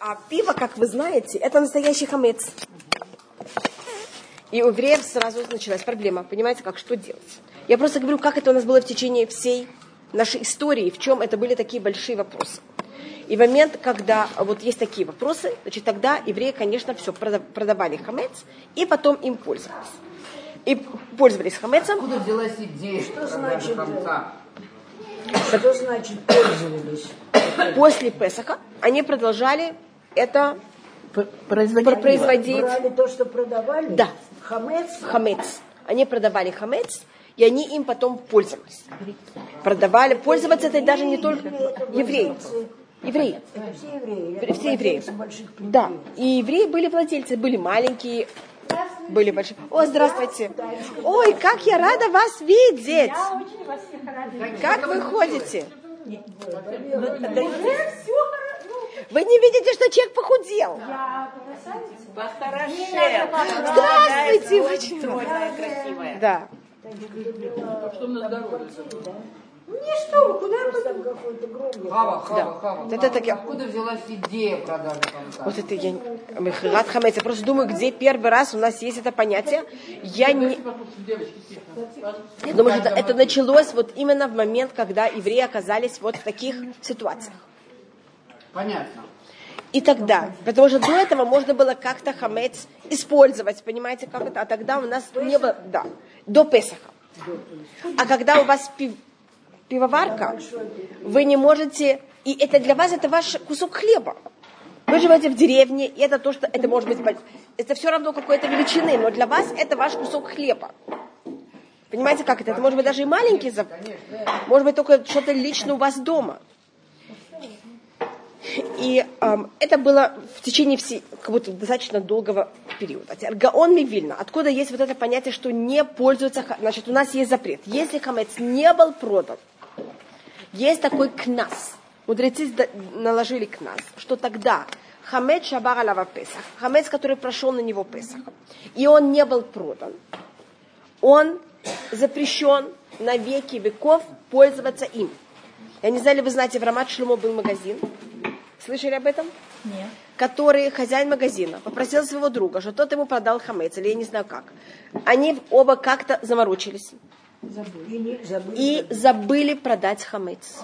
А пиво, как вы знаете, это настоящий хамец. И у евреев сразу началась проблема. Понимаете, как что делать? Я просто говорю, как это у нас было в течение всей нашей истории, в чем это были такие большие вопросы. И в момент, когда вот есть такие вопросы, значит, тогда евреи, конечно, все продавали хамец, и потом им пользовались. И пользовались хамецом. Откуда взялась идея что значит, хамца? Что значит пользовались? После Песаха они продолжали это производить. производить. Брали то, что продавали? Да. Хамец? Хамец. Они продавали хамец, и они им потом пользовались. Продавали. Пользоваться это даже не только евреи. Евреи. Все евреи. Все евреи. Да. И евреи были владельцы, были маленькие, были большие. О, здравствуйте. Ой, как я рада вас видеть. Как вы ходите? Вы не видите, что человек похудел? Я Похорошел. Здравствуйте, очень стройная, красивая. Да. Что на здоровье Ничто, куда мы там какой-то гром? Хава, хава, хава. Это так я- Откуда взялась идея продажи хамца? Вот это я... Мехрат хамец. Я просто думаю, где первый раз у нас есть это понятие. Я не... Я думаю, что это, это началось вот именно в момент, когда евреи оказались вот в таких ситуациях. Понятно. И тогда, потому что до этого можно было как-то хамец использовать, понимаете, как это, а тогда у нас не было, да, до Песаха. А когда у вас пив- пивоварка, вы не можете, и это для вас это ваш кусок хлеба. Вы живете в деревне, и это то, что это может быть, это все равно какой-то величины, но для вас это ваш кусок хлеба. Понимаете, как это? Это может быть даже и маленький. Может быть только что-то лично у вас дома. И эм, это было в течение всей, как будто достаточно долгого периода. Гаон Мивильна. Откуда есть вот это понятие, что не пользуется... Значит, у нас есть запрет. Если хамец не был продан, есть такой кнас. Мудрецы наложили кнас, что тогда хамец шабар алава песах, хамец, который прошел на него песах, и он не был продан, он запрещен на веки веков пользоваться им. Я не знаю, ли вы знаете, в Рамат Шлюмо был магазин. Слышали об этом? Нет. Который хозяин магазина попросил своего друга, что тот ему продал хамец, или я не знаю как. Они оба как-то заморочились забыли. и забыли продать хамец.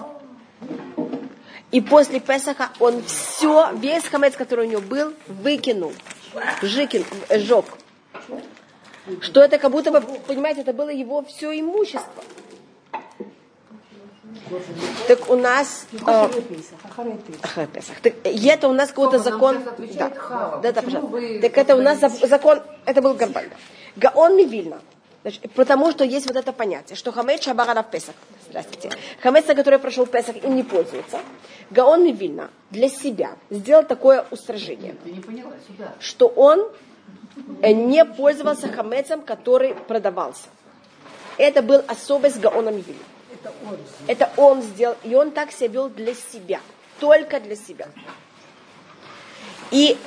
И после Песаха он все, весь хамец, который у него был, выкинул, жикин, сжег. Что это как будто бы, понимаете, это было его все имущество. Так у нас... э, Ахай Песах. Так, и это у нас какой-то закон... Да, да, да, пожалуйста. Так это у нас закон, это был Гарбаль. да. Гаон Мивильна. Значит, потому что есть вот это понятие, что хамец шабарана в Песах. Здравствуйте. Хамец, который прошел Песах, им не пользуется. Гаон Мивильна для себя сделал такое устражение, что он э, не пользовался хамецем, который продавался. Это был особость Гаона Мивильна. Это он сделал, и он так себя вел для себя, только для себя. И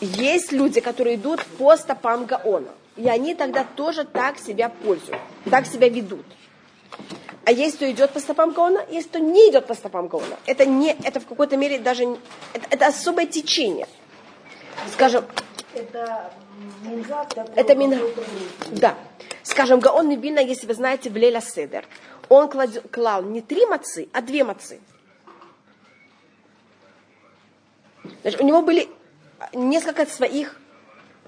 есть люди, которые идут по стопам Гаона, и они тогда тоже так себя пользуют, так себя ведут. А есть, кто идет по стопам Гаона, есть, кто не идет по стопам Гаона. Это, не, это в какой-то мере даже, это, это особое течение. Скажем, Это такой. это был. Да. Скажем, Гаон Мивильна, если вы знаете, в Леля Седер, он клал не три мацы, а две мацы. Значит, у него были несколько своих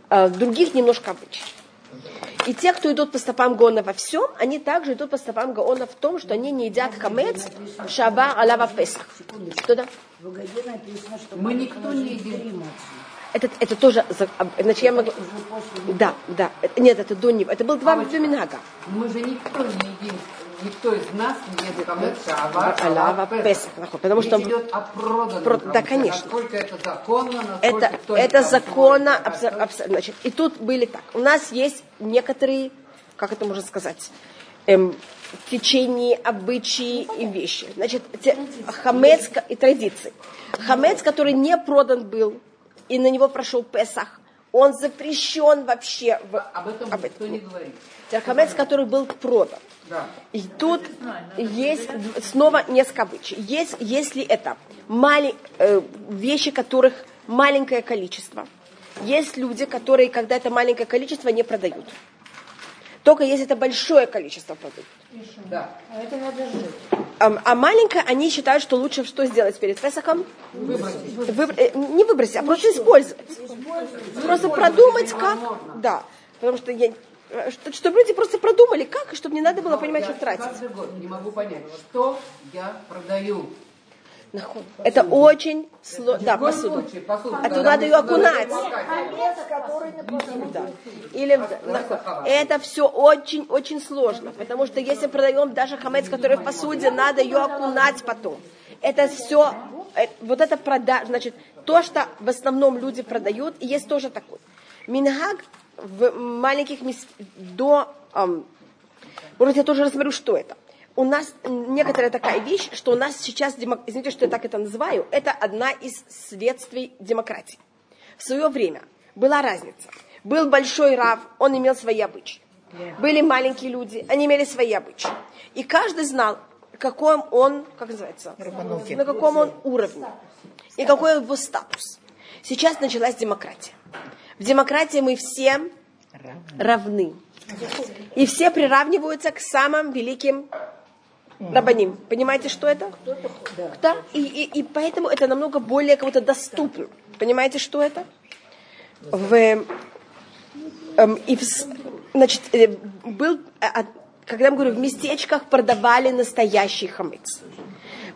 э, других немножко обычаев. И те, кто идут по стопам Гаона во всем, они также идут по стопам Гаона в том, что они не едят хамец, шаба, алава, песах. Что да? Мы никто не едим. Это, это тоже... а, Значит, я могу... Да, да. Нет, это до него. Это был два Мамочка. Минага. Мы же никто не едим, никто из нас не Алава, алава, Песах. Потому что... Идет о проданном Про- да, конечно. Насколько это законно, насколько Это, кто это законно, абсо- абсо- значит, и тут были так. У нас есть некоторые, как это можно сказать, эм, течения, обычаи и вещи. Значит, те, хамец и традиции. Хамец, который не продан был, и на него прошел Песах, он запрещен вообще в, Об этом об никто этом. не говорит. Хамец, который был продан. Да. И тут есть снова несколько обычаев. Есть, если это мали, э, вещи, которых маленькое количество. Есть люди, которые, когда это маленькое количество, не продают. Только если это большое количество продают. Да. А это надо жить. А, а маленькое, они считают, что лучше что сделать перед Песохом? Выбросить. Выбр- э, не выбросить, а просто использовать. Просто продумать, как. Да. Потому что я, чтобы люди просто продумали, как, и чтобы не надо было понимать, Я что тратить. Каждый год не могу понять, что я продаю. Нахуй. Это очень сложно. Да, посуду. случае посуду, А туда даю сюда окунать. Да. Или в- нахуй. это все очень, очень сложно, потому что если продаем даже хамец, который в посуде, надо ее окунать потом. Это все, вот это продаж, значит, то, что в основном люди продают, и есть тоже такой. Мингаг в маленьких мес- до, ам, может, я тоже рассмотрю, что это. У нас некоторая такая вещь, что у нас сейчас, демо- извините, что я так это называю, это одна из следствий демократии. В свое время была разница. Был большой рав, он имел свои обычаи. Были маленькие люди, они имели свои обычаи. И каждый знал, каком он, как называется, на каком он уровне. И какой его статус. Сейчас началась демократия. В демократии мы все равны. И все приравниваются к самым великим рабаним. Понимаете, что это? Да. И, и, и поэтому это намного более кого-то доступно. Понимаете, что это? В, эм, и в значит, э, был, э, а, когда мы говорю, в местечках продавали настоящий хамец.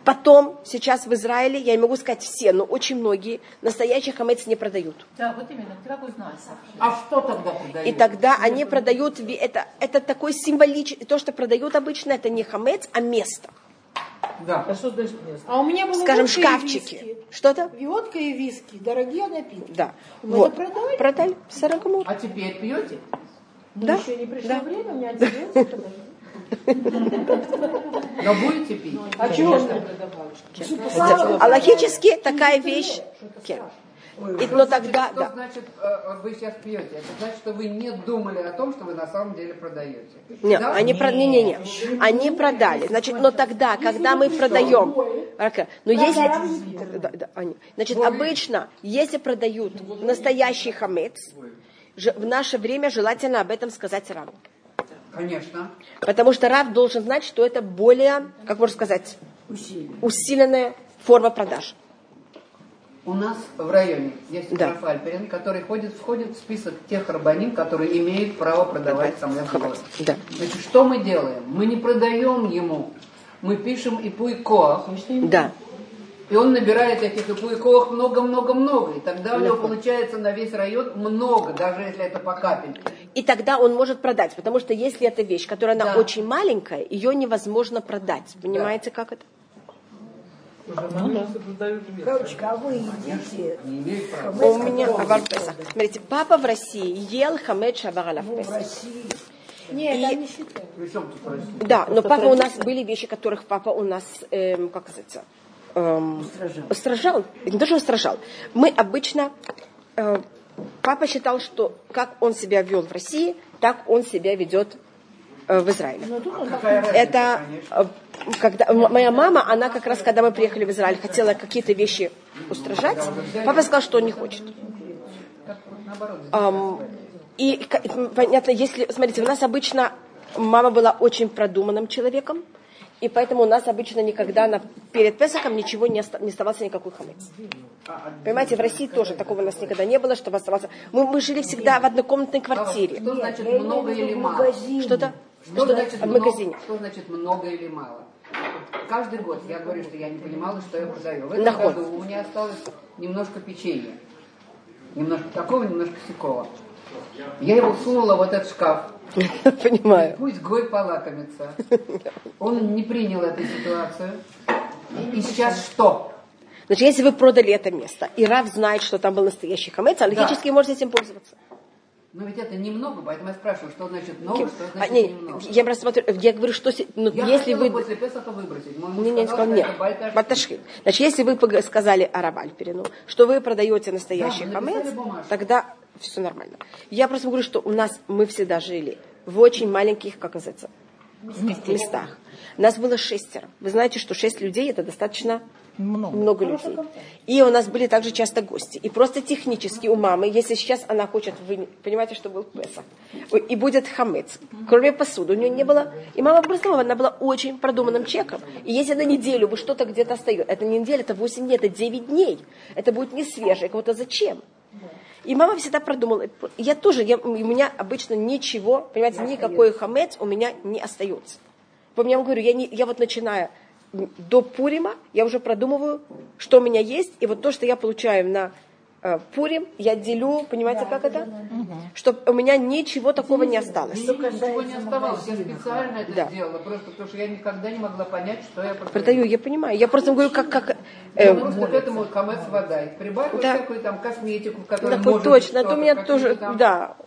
Потом, сейчас в Израиле, я не могу сказать все, но очень многие настоящий хамец не продают. Да, вот именно. Ты как? А что тогда продают? И тогда они продают, это, это такой символичный, то, что продают обычно, это не хамец, а место. Да. А что значит место? А у меня было Скажем, и шкафчики. Что-то? Водка и виски, дорогие напитки. Да. Вы вот. это продали? Продали. Сорокамур. А теперь пьете? Да. еще не пришло Да. время, у меня продажи. Но будете пить? А чего же? Это Аллахически такая вещь. Кен. И, но тогда, Что да. значит, э, вы сейчас пьете? Это значит, что вы не думали о том, что вы на самом деле продаете. Нет, Да? они про... не, не, не. Они продали. Значит, но тогда, когда мы продаем, но если, да, да, они. значит, обычно, если продают настоящий хамец, в наше время желательно об этом сказать раву. Конечно. Потому что рав должен знать, что это более, как можно сказать, усиленная форма продаж. У нас в районе есть Да. Альперин, который ходит, входит в список тех рабаним, которые имеют право продавать Хамец. Да. Значит, что мы делаем? Мы не продаем ему, мы пишем ипуй коах, Да. И он набирает этих ипуй коах много-много-много, и тогда у него получается на весь район много, даже если это по капельке. И тогда он может продать, потому что если это вещь, которая она Да. очень маленькая, ее невозможно продать. Понимаете, как это? Короче, а вы едите Не имеют права. У меня авар. Смотрите, папа в России ел хамед шавар аляв в Песах. России. Нет, И- я не считаю. Да, но папа у нас были вещи, которых папа у нас, эм, как называется, эм, устражал. Не то, что устражал. Мы обычно, э, папа считал, что как он себя вел в России, так он себя ведет э, в Израиле. Разница, Это э, когда моя мама, она как раз, когда мы приехали в Израиль, хотела какие-то вещи устражать. Папа сказал, что он не хочет. Ам, и понятно, если, смотрите, у нас обычно мама была очень продуманным человеком, и поэтому у нас обычно никогда на, перед Песохом ничего не, оста- не оставался никакой хамец. Понимаете, в России тоже такого у нас никогда не было, чтобы оставался. Мы, мы жили всегда в однокомнатной квартире. Что значит много или в мало? магазине. Что-то? Что, значит в много, магазине. что значит много или мало? Каждый год я говорю, что я не понимала, что я продаю. В этом Наход. году у меня осталось немножко печенья. Немножко такого, немножко сякого. Я его сунула в этот шкаф. Понимаю. Пусть Гой полакомится. Он не принял эту ситуацию. И сейчас что? Значит, если вы продали это место, и Рав знает, что там был настоящий хамец, а логически можете этим пользоваться. Но ведь это немного, поэтому я спрашиваю, что значит много, что А, значит не, немного. я просто смотрю, я говорю, что ну, Я если вы... после Песаха выбросить. Мой Не, не, сказал, нет, это бальташ. баташхи. Значит, если вы сказали о Равальперину, что вы продаете настоящий Да, хамец, тогда все нормально. Я просто говорю, что у нас мы всегда жили в очень маленьких, как называется, местах. Нас было шестеро. Вы знаете, что шесть людей это достаточно Много. много людей. И у нас были также часто гости. И просто технически у мамы, если сейчас она хочет, вы понимаете, что был Песах, и будет хамец, кроме посуды, у нее не было, и мама просто, она была очень продуманным человеком. И если на неделю вы что-то где-то остается, это не неделя, это 8 дней, это 9 дней, это будет не свежее, кого-то зачем? И мама всегда продумала. Я тоже, я, у меня обычно ничего, понимаете, никакой хамец у меня не остается. Я вам говорю, я, не, я вот начинаю до Пурима, я уже продумываю, что у меня есть, и вот то, что я получаю на э, Пурим, я делю, понимаете, как это? Чтобы у меня ничего такого не осталось. Ничего не оставалось. Я специально это Да. сделала, просто потому что я никогда не могла понять, что я продаю. Продаю, я понимаю. Я просто говорю, как, как Я э, просто к этому камец вода. И прибавила Да. всякую там косметику, которая такой может точно, это у меня тоже, там- да.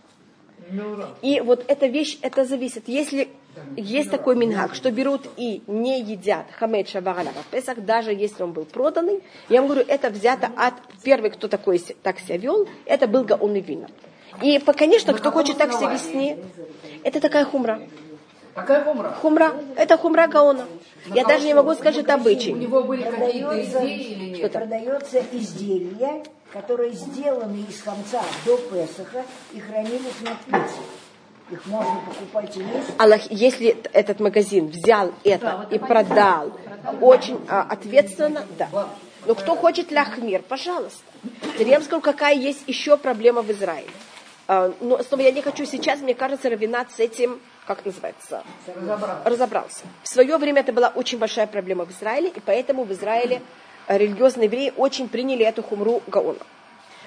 Ну, И вот эта вещь, это зависит. Если есть такой мингак, что берут и не едят хамед шабагаля в Песах, даже если он был проданный, я вам говорю, это взято от первый, кто такой так себя вел, это был Гаон и Вина. И, конечно, кто хочет так себя вести, это такая хумра. Какая хумра? Хумра, это хумра Гаона. Я даже не могу сказать, это У обычай. него были какие-то Продается, идеи или нет? продается изделия, которые сделаны из конца до Песаха и хранились на птице. Их можно покупать и есть. Аллах, если этот магазин взял это и продал очень а, ответственно, да. Но кто хочет лахмир, пожалуйста. Я вам скажу, какая есть еще проблема в Израиле. А, но снова я не хочу сейчас, мне кажется, Равинат с этим, как называется, разобрался. В свое время это была очень большая проблема в Израиле, и поэтому в Израиле э, религиозные евреи очень приняли эту хумру Гаона.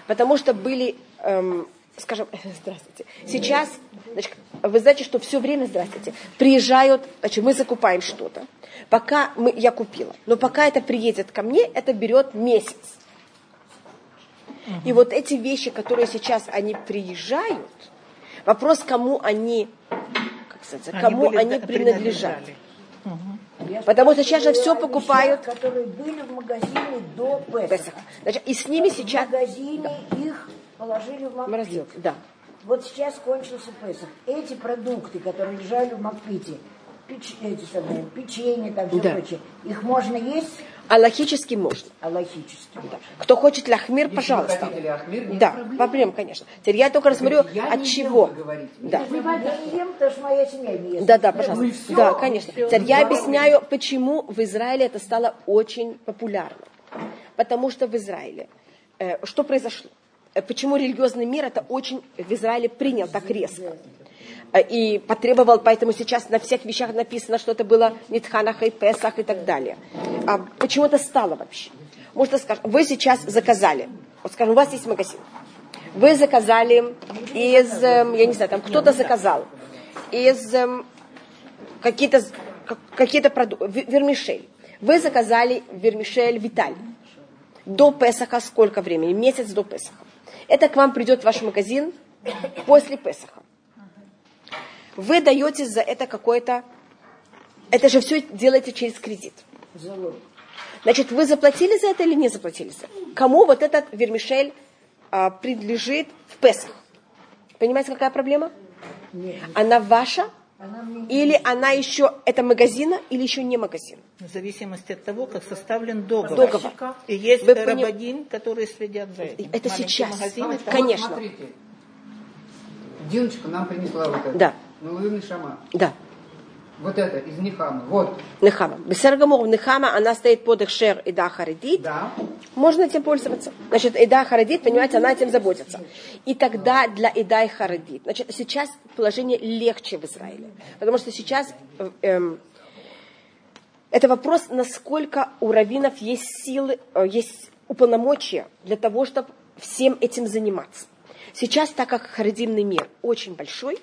Потому что были, эм, скажем, здравствуйте, сейчас, значит, вы знаете, что все время, здравствуйте, приезжают, значит, мы закупаем что-то. Пока мы, я купила, но пока это приедет ко мне, это берет месяц. И вот эти вещи, которые сейчас они приезжают, вопрос, кому они, как сказать, Они кому были они да- принадлежат. принадлежали. Я Потому что сейчас же всё о вещах, покупают. которые были в магазине до Песаха. Значит, и с ними сейчас В магазине их положили в Макпит. морозилка, да. Вот сейчас кончился Песах. Эти продукты, которые лежали в Макпите, печ- эти самые, печенье, там все Да. прочее, их можно есть А логически можно. аллахически. Кто хочет лахмир, Если пожалуйста. вы хотите Ахмир, нет Да, проблем. проблем, конечно. Теперь я только рассмотрю, Я от чего. ем. Да. Я не ем, потому что моя семья не ест. Да, да, пожалуйста. Ну и всё. да, конечно. Всё. Теперь я объясняю, почему в Израиле это стало очень популярно. Потому что в Израиле э, что произошло? Э, Почему религиозный мир это очень в Израиле принял так резко? Э, И потребовал, поэтому сейчас на всех вещах написано, что это было Нитханах и Песах и так далее. А почему это стало вообще? Можно сказать, вы сейчас заказали, вот скажем, у вас есть магазин, вы заказали из, эм, я не знаю, там кто-то заказал, из эм, какие-то как- какие-то продукты, вермишель. Вы заказали вермишель Виталь. До Песаха сколько времени? Месяц до Песаха. Это к вам придет в ваш магазин после Песаха. Вы даете за это какое-то... Это же все делаете через кредит. Значит, вы заплатили за это или не заплатили за это? Кому вот этот вермишель а, принадлежит в Песах? Понимаете, какая проблема? Она ваша? Она Или она еще, это магазина, или еще не магазин? В зависимости от того, как составлен договор. Договор. И есть Вы пони- рабадин, которые следят за этим. Это Маленькие сейчас. магазины, вот Конечно. смотрите. Диночка нам принесла вот это. Да. Милуимный шама. Да. Вот это, из Нихама. Вот. Нехама. Бесергамор Нехама, она стоит под Эхшер и Да Харидит. Да. Можно этим пользоваться. Значит, Ида Харидит, понимаете, она этим заботится. И тогда для Ида и Харидит. Значит, сейчас положение легче в Израиле. Потому что сейчас э, эм, это вопрос, насколько у раввинов есть силы, э, есть уполномочия для того, чтобы всем этим заниматься. Сейчас, так как харидимный мир очень большой,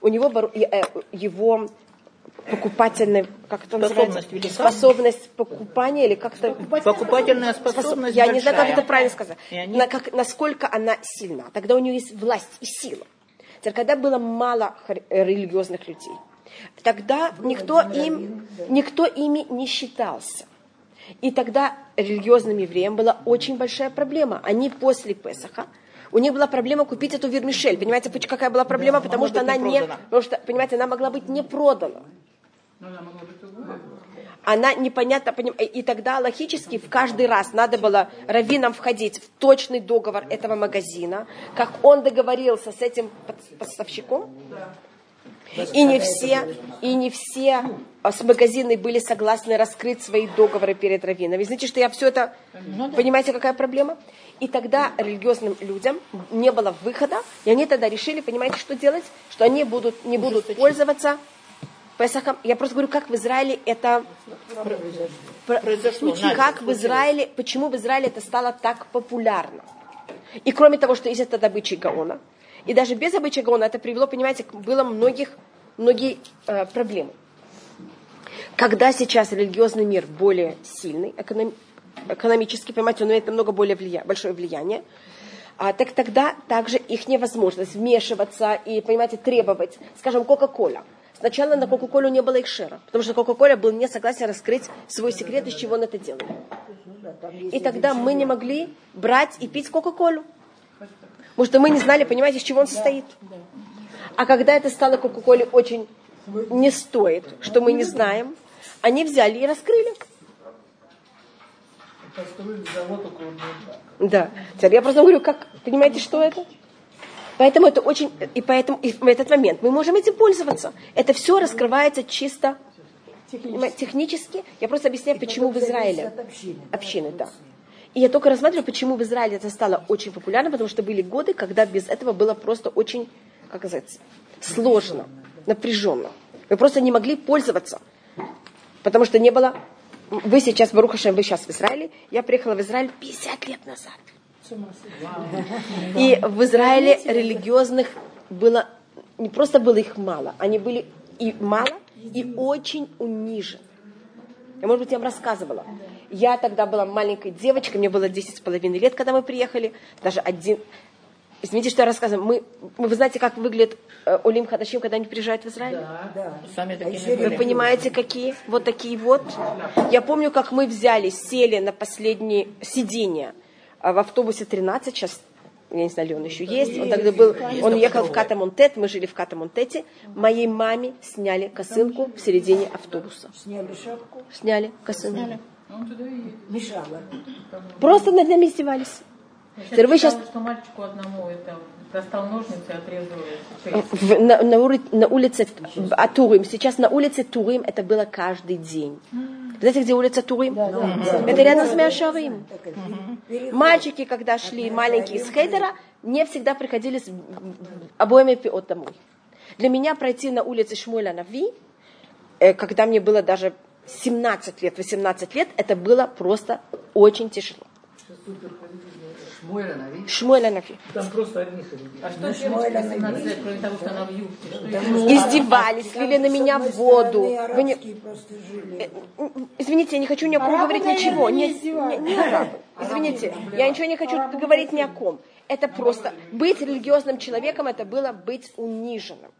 у него э, его покупательная, как это называется? Способность велика. Способность покупания или как-то... Покупательная способность Я не знаю, как это правильно сказать. Они- На- как- насколько она сильна. Тогда у нее есть власть и сила. Теперь, когда было мало э, религиозных людей, тогда никто, им, никто ими не считался. И тогда религиозным евреям была очень большая проблема. Они после Песаха, у них была проблема купить эту вермишель. Понимаете, какая была проблема? Потому могла что она не не, потому что, понимаете, она могла быть не продана. Она непонятно, поним- и тогда логически в каждый раз надо было раввинам входить в точный договор этого магазина, как он договорился с этим поставщиком. И не все, и не все а, с магазины были согласны раскрыть свои договоры перед раввинами. Знаете, что я все это... Понимаете, какая проблема? И тогда религиозным людям не было выхода, и они тогда решили, понимаете, что делать? Что они будут, не будут пользоваться Песахом. Я просто говорю, как в Израиле это... Про- Произошло, Как в Израиле, почему в Израиле это стало так популярно? И кроме того, что есть этот обычай Гаона, и даже без обычая Гаона это привело, понимаете, к- было многих, многие э, проблемы. Когда сейчас религиозный мир более сильный, эконом- экономически, понимаете, он имеет намного более влия- большое влияние, а, так тогда также их невозможность вмешиваться и, понимаете, требовать, скажем, Кока-Кола. Сначала на Кока-Колу не было их шера, потому что Кока-Кола был не согласен раскрыть свой секрет, из чего он это делает. И тогда мы не могли брать и пить Кока-Колу. Потому что мы не знали, понимаете, из чего он состоит. А когда это стало Кока-Коле очень не стоит, что мы не знаем, они взяли и раскрыли. Да. Теперь я просто говорю, как, понимаете, что это? Поэтому это очень, и поэтому и в этот момент мы можем этим пользоваться. Это все раскрывается чисто понимаете, технически. Я просто объясняю, почему в Израиле. общины. Общины, да. И я только рассматриваю, почему в Израиле это стало очень популярно, потому что были годы, когда без этого было просто очень, как сказать, сложно, напряженно. Вы просто не могли пользоваться, потому что не было... Вы сейчас, Барухашем, вы сейчас в Израиле. Я приехала в Израиль 50 лет назад. И в Израиле религиозных было, не просто было их мало, они были и мало, и очень унижены. Я, может быть, я вам рассказывала. Я тогда была маленькой девочкой, мне было 10 с половиной лет, когда мы приехали. Даже один... Извините, что я рассказываю. Мы, вы знаете, как выглядит э, Олим Хадашим, когда они приезжают в Израиль? Да. Сами А такими еще Вы были. понимаете, какие? Вот такие вот. Я помню, как мы взяли, сели на последнее сиденье а, в автобусе 13, сейчас, я не знаю, ли он еще есть. Он тогда был, он ехал в Катамонтет, мы жили в Катамонтете. Моей маме сняли косынку в середине автобуса. Сняли шапку, Сняли косынку. мешала. Просто над нами издевались. Вы сейчас что мальчику одному это достал ножницы и отрезал шею. в- на, на ури- на улице а, Турим. Сейчас на улице Турим это было каждый день. Знаете, где улица Турим? Это рядом с Мяшарим. Мальчики, когда шли маленькие из хейдера, не всегда приходили с обоими пиот домой. Для меня пройти на улице Шмуэля Нави, э, когда мне было даже 17 лет, 18 лет, это было просто очень тяжело. Шмуэля, наверное. Шмуэля Нави. Там просто одни ходили. А что 17 лет, кроме того, что она в юбке? Издевались, лили на меня одной воду. Вы не- жили. Извините, я не хочу ни о ком Арабы, говорить наверное, ничего. не не- не арабы. Извините, я ничего не хочу говорить ни о ком. Это просто быть религиозным человеком, это было быть униженным.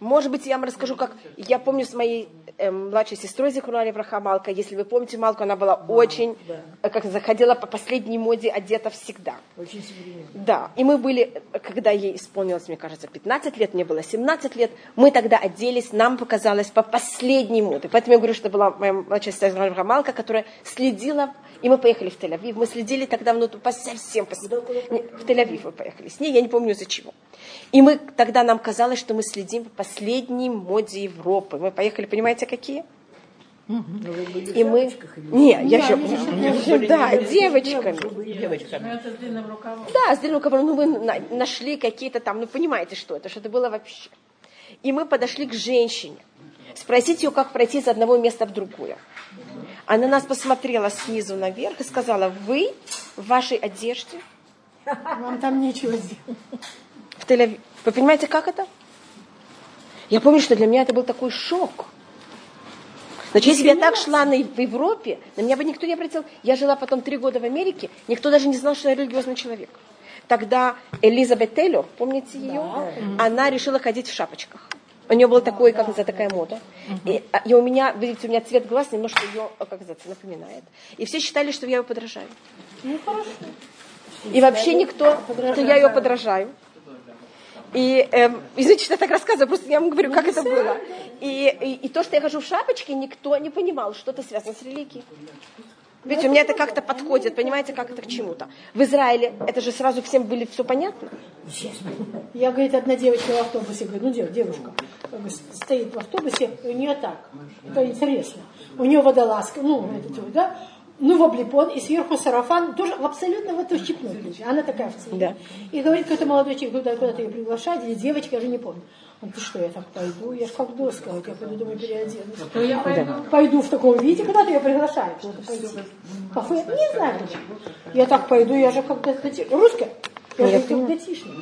Может быть, я вам расскажу, как я помню с моей эм, младшей сестрой Зихруна Враха Малка. Если вы помните Малку, она была очень, э, как заходила по последней моде одета всегда. Очень современные. Да, и мы были, когда ей исполнилось, мне кажется, 15 лет, мне было 17 лет, мы тогда оделись, нам показалось по последней моде. Поэтому я говорю, что была моя младшая сестра Рамалка, которая следила, и мы поехали в Тель-Авив. Мы следили тогда внутрь, по совсем, по- в Тель-Авив мы поехали с ней, я не помню из-за чего. И мы, тогда нам казалось, что мы следим по последней моде Европы. Мы поехали, понимаете, какие? И мы... Не, я еще... Да, девочками. Ну. Да, с длинным рукавом, ну вы на- нашли какие-то там, ну понимаете, что это, что это было вообще. И мы подошли к женщине, спросить ее, как пройти из одного места в другое. Она нас посмотрела снизу наверх и сказала, вы в вашей одежде Вам там нечего сделать. в Тель-Авив. Вы понимаете, как это? Я помню, что для меня это был такой шок. Значит, если бы я так шла на, в Европе, на меня бы никто не обратил. Я жила потом три года в Америке, никто даже не знал, что я религиозный человек. Тогда Элизабет Тейлор, помните ее? Она решила ходить в шапочках. У нее была такой, как называется, такая мода. И, а, и у меня, видите, у меня цвет глаз немножко ее, как называется, напоминает. И все считали, что я ее подражаю. И вообще никто, что я ее подражаю. И, эм, извините, что я так рассказываю, просто я вам говорю, как это было. И, и, и то, что я хожу в шапочке, никто не понимал, что это связано с религией. Видите, у меня это как-то подходит, понимаете, как это к чему-то. В Израиле это же сразу всем были все понятно. Я, говорит, одна девочка в автобусе, говорит, ну дев- девушка стоит в автобусе, и у нее так, это интересно. У нее водолазка, ну, это, да, ну, в облепон, и сверху сарафан, тоже абсолютно в эту щипнуть. Она такая в цвете. Да. И говорит какой-то молодой человек, куда, куда-то ее приглашает, или девочка, я уже не помню. Он, ты что, я так пойду? Я же как доска, вот я пойду домой переоденусь. То я пойду. Пойду в таком виде, куда ты ее приглашаешь? Куда-то пойти. Кафе? Не знаю почему. Я так пойду, я же как дати... Русская? Я же как датишник.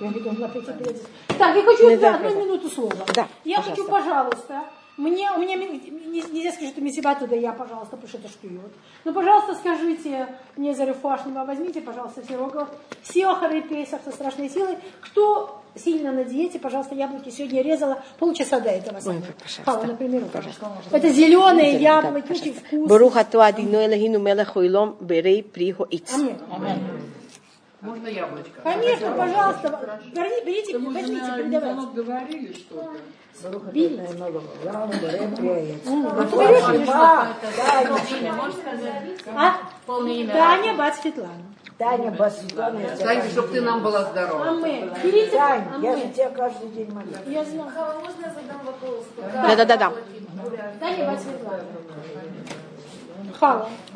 Я говорю, должна пойти переодеться. Так, я хочу за одну минуту слова. Да, я хочу, пожалуйста, мне, у меня нельзя сказать, что Месибата, да я, пожалуйста, потому что это шпиот. Ну, пожалуйста, скажите мне за Рефуашнима, возьмите, пожалуйста, все рогов, все охары со страшной силой. Кто сильно на диете, пожалуйста, яблоки сегодня резала полчаса до этого. Ой, пожалуйста. Хава, например, пожалуйста. Это зеленые яблоки, очень вкусные. Баруха то адино элохину мелech хойлом берей прихо иц. Аминь. Можно яблочко? Конечно, пожалуйста, верни- берите, возьмите, передавайте. говорили что-то. Берите. А? Полное имя. Таня Бат Светлана. Таня Басветлана, я тебя Таня, чтобы ты нам была здорова. Амин. Берите. Тань, я же Амин. тебя каждый день молю. Я знаю. Можно я задам вопрос? Да-да-да-да. Таня Бат Светлана.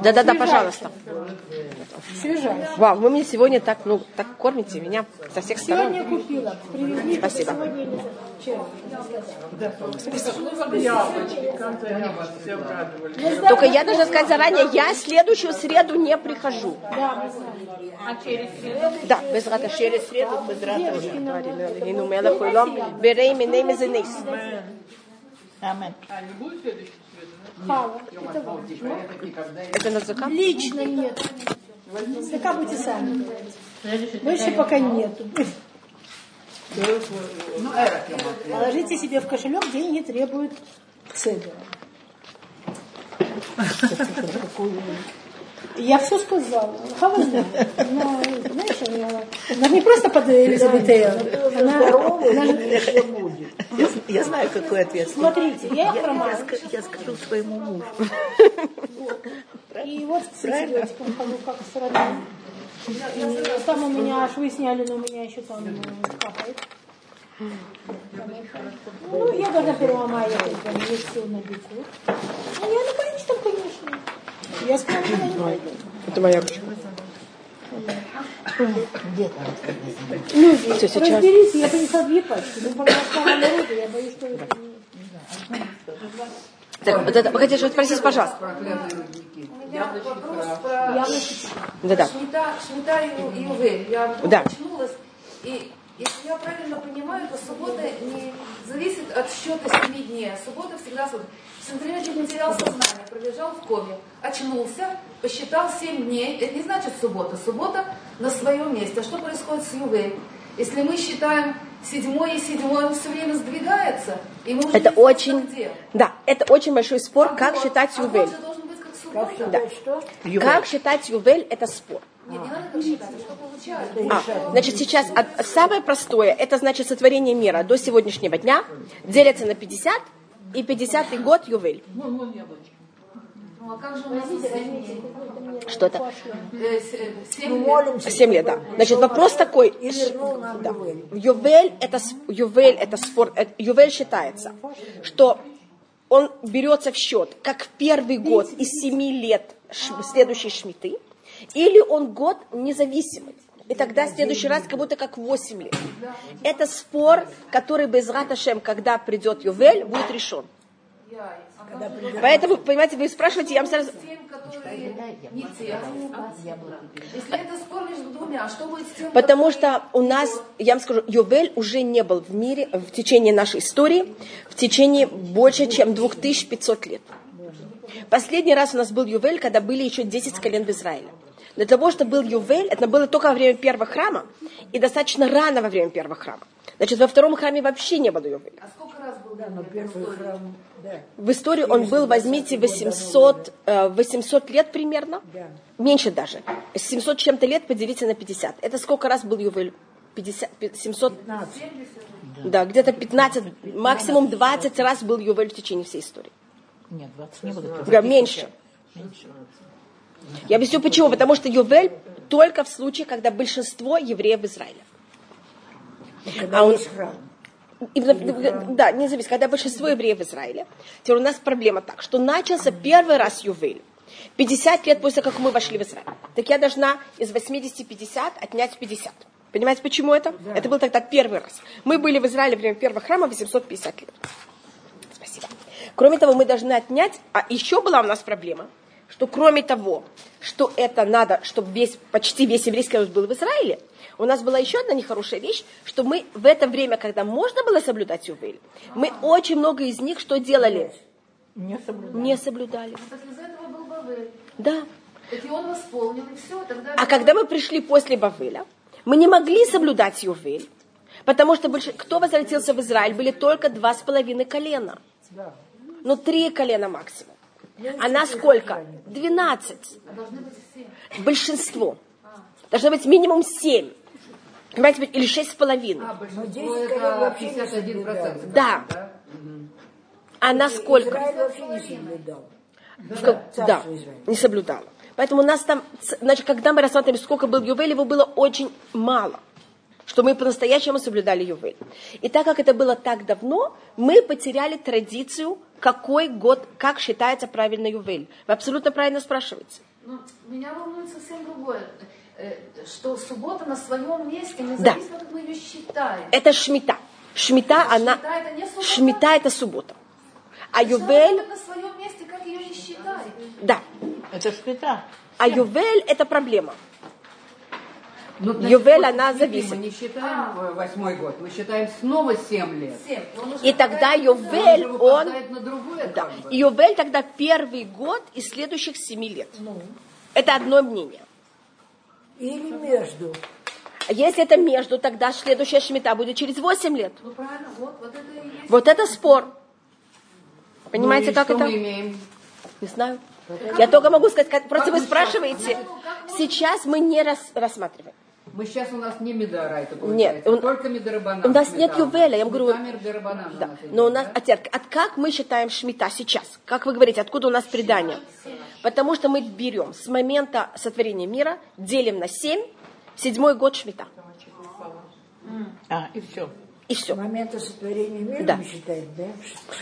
Да-да-да, пожалуйста. Свежайшая. Вау, вы меня сегодня так, ну, так кормите меня со всех сторон. Сегодня купила. Привезли. Спасибо. Обрадовали. Только я должна сказать заранее, я следующую среду не прихожу. Да. А через среду? Да, без рата через среду, без рата. Берей миней мезенис. Амен. А не будет следующий? Хава. Это. Это на языка? Лично нет. Пока будете сами. Больше пока нету. Ну. Положите себе в кошелек, деньги требуют цедера. Я все сказала. Хава знает. Она, знаешь, она, она не просто под Элизабет Тейлор. Она, она еще будет. Я, я знаю, какой ответ. смотрите, я Я, хромаю. ска- я скажу своему мужу. И вот с цветиком хожу как с родным. Там у меня швы сняли, но у меня еще там э, капает. Ну, я должна 1 мая ехать, есть все на бегу. А я на конечном, конечно. Я сказала, что я не пойду. Это моя ручка. Ну, Всё, сейчас. разберись, я принесла две пачки. Ну, пожалуйста, народу, я боюсь, что это не... Так, вот это, вы хотите что-то спросить, пожалуйста? У меня вопрос про Яблочки. Да-да. Шмита, Шмита и Ювель. Я вдруг Да. очнулась, и если я правильно понимаю, то суббота не зависит от счета семи дней. А Суббота всегда суббота. Человек потерял сознание, пролежал в коме, очнулся, посчитал семь дней, это не значит суббота. Суббота на своем месте. А что происходит с Ювель? Если мы считаем седьмой и седьмой, он все время сдвигается, и мы уже Это очень, где. да, это очень большой спор, как Вот. считать А ювель. год же должен быть как суббота. Да. что? Как считать ювель, это спор. Нет, не надо как считать, а что получается. А, значит, сейчас самое простое, это значит сотворение мира до сегодняшнего дня, делится на 50, и 50 год ювель. Ну а как же у нас за семь дней? Что это? Э, э, семь Мы лет. молимся. 7 лет, да. Значит, вопрос такой. Да. Ювель. Это, ювель это спор, э, ювель считается, что он берется в счет как первый год из 7 лет следующей шмиты, или он год независимый. И тогда в следующий раз как будто как 8 лет. Это спор, который без Раташем, когда придет Ювель, будет решен. А Поэтому, понимаете, вы спрашиваете, я вам сразу... с тем, Потому что у нас, я вам скажу, Йовель уже не был в мире в течение нашей истории, в течение больше, чем 2500 лет. Последний раз у нас был Ювель, когда были еще 10 колен в Израиле. Для того, чтобы был Ювель, это было только во время первого храма и достаточно рано во время первого храма. Значит, во втором храме вообще не было Ювеля. А сколько раз был Да, но первый храм, да. В истории он был, возьмите, 800, э, 800 лет примерно, Да. меньше даже. 700 чем-то лет поделите на 50. Это сколько раз был Ювель 50, 700, да, где-то 15, максимум 20 раз был Ювель в течение всей истории. Нет, 20 не было. Да, меньше. Я объясню почему. Потому что Ювель только в случае, когда большинство евреев в Израиле. Когда А он- есть храм. И в- да, не зависит, когда большинство евреев в Израиле. Теперь у нас проблема так, что начался первый раз Ювель. 50 лет после как мы вошли в Израиль. Так я должна из 80 50 отнять 50. Понимаете, почему это? Это был тогда первый раз. Мы были в Израиле во время первого храма 850 лет. Спасибо. Кроме того, мы должны отнять, а еще была у нас проблема, что кроме того, что это надо, чтобы весь, почти весь еврейский народ был в Израиле, у нас была еще одна нехорошая вещь, что мы в это время, когда можно было соблюдать Ювель, мы очень много из них что делали? Не соблюдали. Не соблюдали. Бавель. Да. Так и он восполнил, и все, тогда... А когда мы пришли после Бавыля, мы не могли соблюдать Ювель, потому что больше, кто возвратился в Израиль, были только два с половиной колена. Ну, три колена максимум. А нас сколько? Двенадцать. А должны быть все. Большинство. Должно быть минимум семь. Понимаете, или шесть с половиной. А, большинство здесь колен это вообще не 51 процент. Да. А нас сколько? Израиль вообще не соблюдал. В как- Да, Израиля. не соблюдала. Поэтому у нас там, значит, когда мы рассматривали, сколько был Ювель, его было очень мало, что мы по-настоящему соблюдали Ювель. И так как это было так давно, мы потеряли традицию, какой год, как считается правильно Ювель. Вы абсолютно правильно спрашиваете. Ну, меня волнует совсем другое. Э, Что суббота на своем месте, Да. независимо, как мы ее считаем. Это шмита. Шмита, она... Шмита это не суббота? Шмита это суббота. А Ювель, на своем месте, как ее не считать. да. Это шпита. А Ювель это проблема. Ну, Ювель, вот она зависит. Мы не считаем э, восьмой год, мы считаем снова 7 лет. Семь. Он уже И тогда Ювель, Он на другое, Да. как бы. И Ювель тогда первый год из следующих семи лет. Это одно мнение. Или между. Если это между, тогда следующая шмита будет через 8 лет. Ну правильно, вот, вот это и есть. Вот это спор. Понимаете, Ну и как что это? мы имеем? Не знаю. Я только могу сказать, как, просто Как вы вы спрашиваете. Сейчас мы не рас- рассматриваем. Мы сейчас у нас не Медорайта Нет, получается, у- только Медорабанан. у нас нет Ювеля, я вам говорю- Медорабанан Да. Но у нас, а теперь, от как мы считаем шмита сейчас? Как вы говорите, откуда у нас предание? Потому что мы берем с момента сотворения мира, делим на 7, седьмой год шмита. А, и все. И С все. момента сотворения мира Да. мы считаем, да?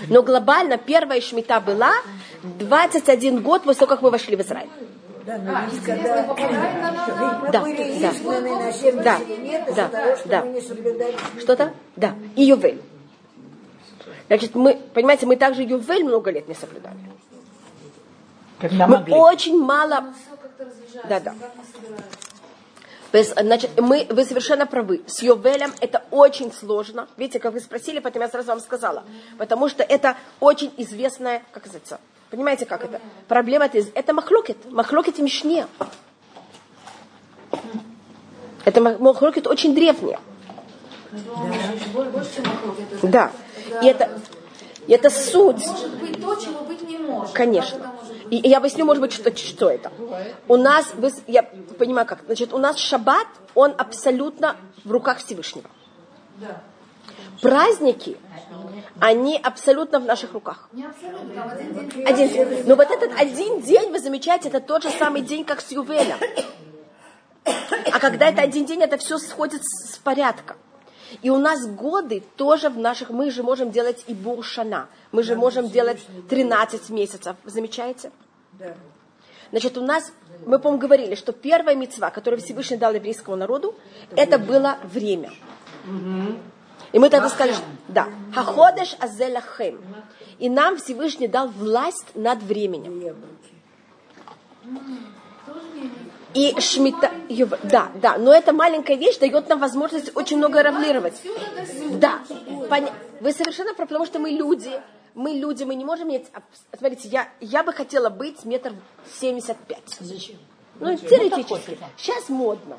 Но глобально первая шмита была 21 год после того, как мы вошли в Израиль. Да, но А, ведь когда Да, были да. изгнаны на 70 Да, из-за да, того, что да. мы не соблюдали шмиту. Что-то? Да. И Ювель. Значит, мы, понимаете, мы также Ювель много лет не соблюдали. Когда Мы могли. очень мало... Да, да. Значит, мы, вы совершенно правы. С Йовелем это очень сложно. Видите, как вы спросили, поэтому я сразу вам сказала. Потому что это очень известная, как называется, понимаете, как это? Проблема это, это махлокет. Махлокет и мишне. Это мах- махлокет очень вокруг. Это, Да. И это, и это суть. Может быть то, чего быть не может. Конечно. быть? И я объясню, может быть, что, что это. У нас, я понимаю как, значит, у нас шаббат, он абсолютно в руках Всевышнего. Праздники, они абсолютно в наших руках. Один день. Но вот этот один день, вы замечаете, это тот же самый день, как с Ювелем. А когда это один день, это все сходит с порядка. И у нас годы тоже в наших... Мы же можем делать и буршана. Мы же можем делать 13 месяцев. Замечаете? Значит, у нас, мы, по-моему, говорили, что первая мецва, которую Всевышний дал еврейскому народу, это было время. И мы тогда сказали, что, да, хаходеш азелахем. И нам Всевышний дал власть над временем. И шмита, да, да, но эта маленькая вещь дает нам возможность очень много равнировать. Да, поня- вы совершенно правы, потому что мы люди, мы люди, мы не можем иметь, а, смотрите, я, я бы хотела быть метр семьдесят пять. Зачем? Ну, теоретически. Сейчас модно.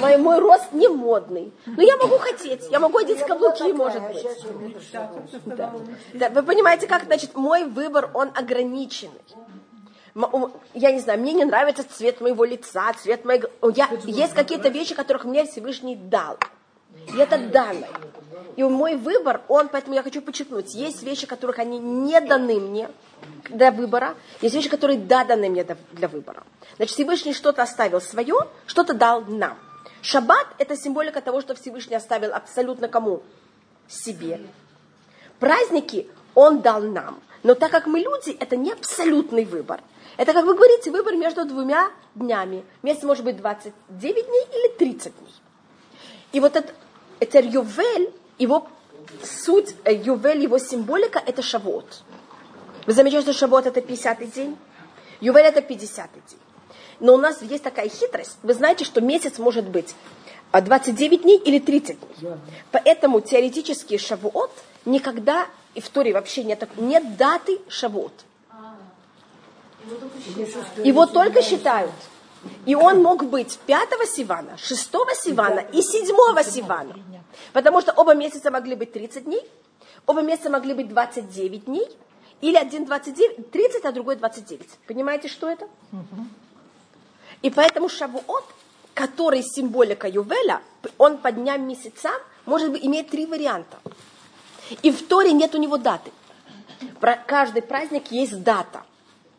Мой, мой рост не модный. Но я могу хотеть. Я могу одеть каблуки, может быть. Да. Да, Вы понимаете, как, значит, мой выбор, он ограниченный. Я не знаю, мне не нравится цвет моего лица, цвет моей... гл- Я, есть какие-то вещи, которых мне Всевышний дал. И это данное. И мой выбор, он, поэтому я хочу подчеркнуть, есть вещи, которых они не даны мне для выбора, есть вещи, которые да даны мне для- выбора. Значит, Всевышний что-то оставил свое, что-то дал нам. Шаббат – это символика того, что Всевышний оставил абсолютно кому? Себе. Праздники он дал нам. Но так как мы люди, это не выбор. Это, как вы говорите, выбор между двумя днями. Месяц может быть 29 дней или 30 дней. И вот этот, это Ювель, его суть, э, Ювель, его символика, это Шавот. Вы замечаете, что Шавот это 50-й день? Ювель это 50-й день. Но у нас есть такая хитрость. Вы знаете, что месяц может быть а, 29 дней или 30 дней. Поэтому теоретически Шавуот никогда, и в Торе вообще нет, нет даты Шавуот. Его только считают. И он мог быть 5 Сивана, 6 Сивана и 7 Сивана. Потому что оба месяца могли быть 30 дней, оба месяца могли быть 29 дней, или один 29, 30, а другой 29. Понимаете, что это? И поэтому Шавуот, который символика Ювеля, он по дням месяцам может быть, иметь три варианта. И в Торе нет у него даты. Про каждый праздник есть дата.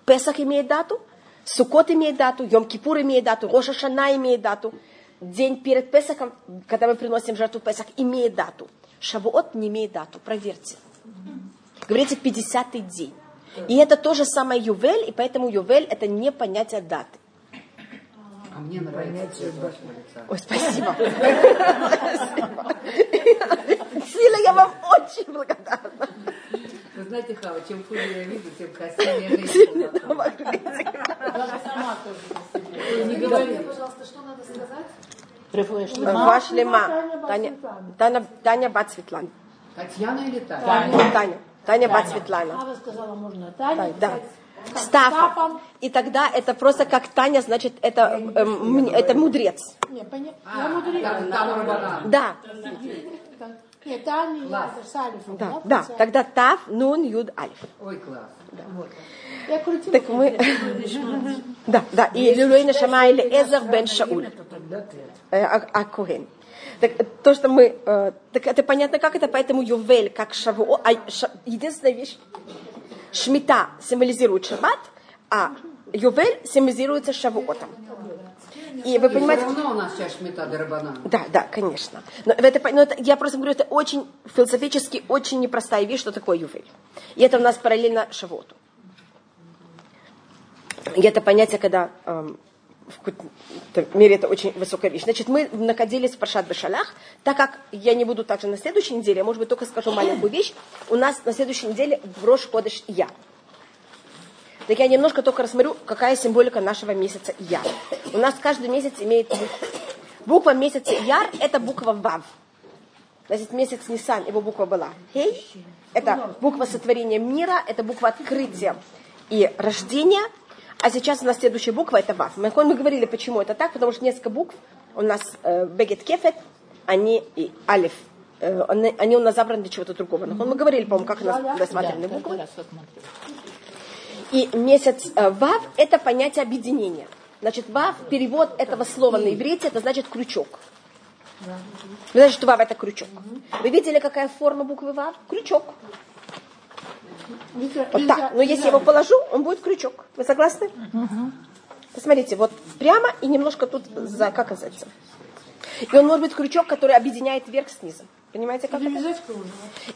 Песах имеет дату, Суккот имеет дату, Йом-Кипур имеет дату, Роша Шана имеет дату. День перед Песахом, когда мы приносим жертву Песах, имеет дату. Шавуот не имеет дату, проверьте. Говорите, 50-й день. И это то же самое Ювель, и поэтому Ювель это не понятие даты. А мне нравится цвет вашего лица. Ой, спасибо. Спасибо. Сильно я вам очень благодарна. Вы знаете, Хава, чем хуже я вижу, тем красивее женщина. Даже сама тоже себе. Не говори. пожалуйста, что надо сказать? Ваш лима. Таня, Таня, Таня Бат Светлана. Татьяна или Таня? Таня. Таня. Таня Бат Светлана. Ава сказала, можно Таня Да. Стафом. И тогда это просто как Таня, значит, это, эм, это мудрец. Не, поня- А, Я мудрец. там Рабанан. Да. Нет, Таня, я с Алифом. да, да. писать? Тогда Тав, Нун, Юд, Алиф. Ой, класс. Я крутила. Так мы... Да, да. И Лилуэна Шама или Эзер бен Шауль. Э, А а Коэн. Так э, то, что мы... э, Так это понятно, как это, поэтому Ювель, как Шавуо... а ша- Единственная вещь, Шмита символизирует Шаббат, а Ювель символизируется Шавуотом. И вы Все понимаете... равно у нас сейчас шмета Дарабанан. Да, да, конечно. Но, это, но это- я просто говорю, это очень философически очень непростая вещь, что такое ювель. И это у нас параллельно шавоту. И это понятие, когда эм, в мере это очень высокая вещь. Значит, мы находились в Паршат Бешалах, так как я не буду также на следующей неделе, я, может быть, только скажу маленькую вещь. У нас на следующей неделе в Рош Ходыш Я. Так я немножко только рассмотрю, какая символика нашего месяца Я. У нас каждый месяц имеет. Буква месяца Яр – это буква Вав. Значит, месяц Нисан, его буква была Хей. Это буква сотворения мира, это буква открытия и рождения. А сейчас у нас следующая буква – это Вав. Мы, мы говорили, почему это так, потому что несколько букв у нас э, Бегет Кефет, они и Алиф. э, они, они у нас забраны для чего-то другого. Но мы говорили, по-моему, как у нас рассматривали буквы. И месяц э, Вав – это понятие объединения. Значит, Вав, перевод этого слова на иврите, это значит крючок. Знаете, что Вав – это крючок. Вы видели, какая форма буквы Вав? Крючок. Вот так. Но если я его положу, он будет крючок. Вы согласны? Посмотрите, вот прямо и немножко тут, за, как называется? И он может быть крючок, который объединяет верх с низом. Понимаете, как это?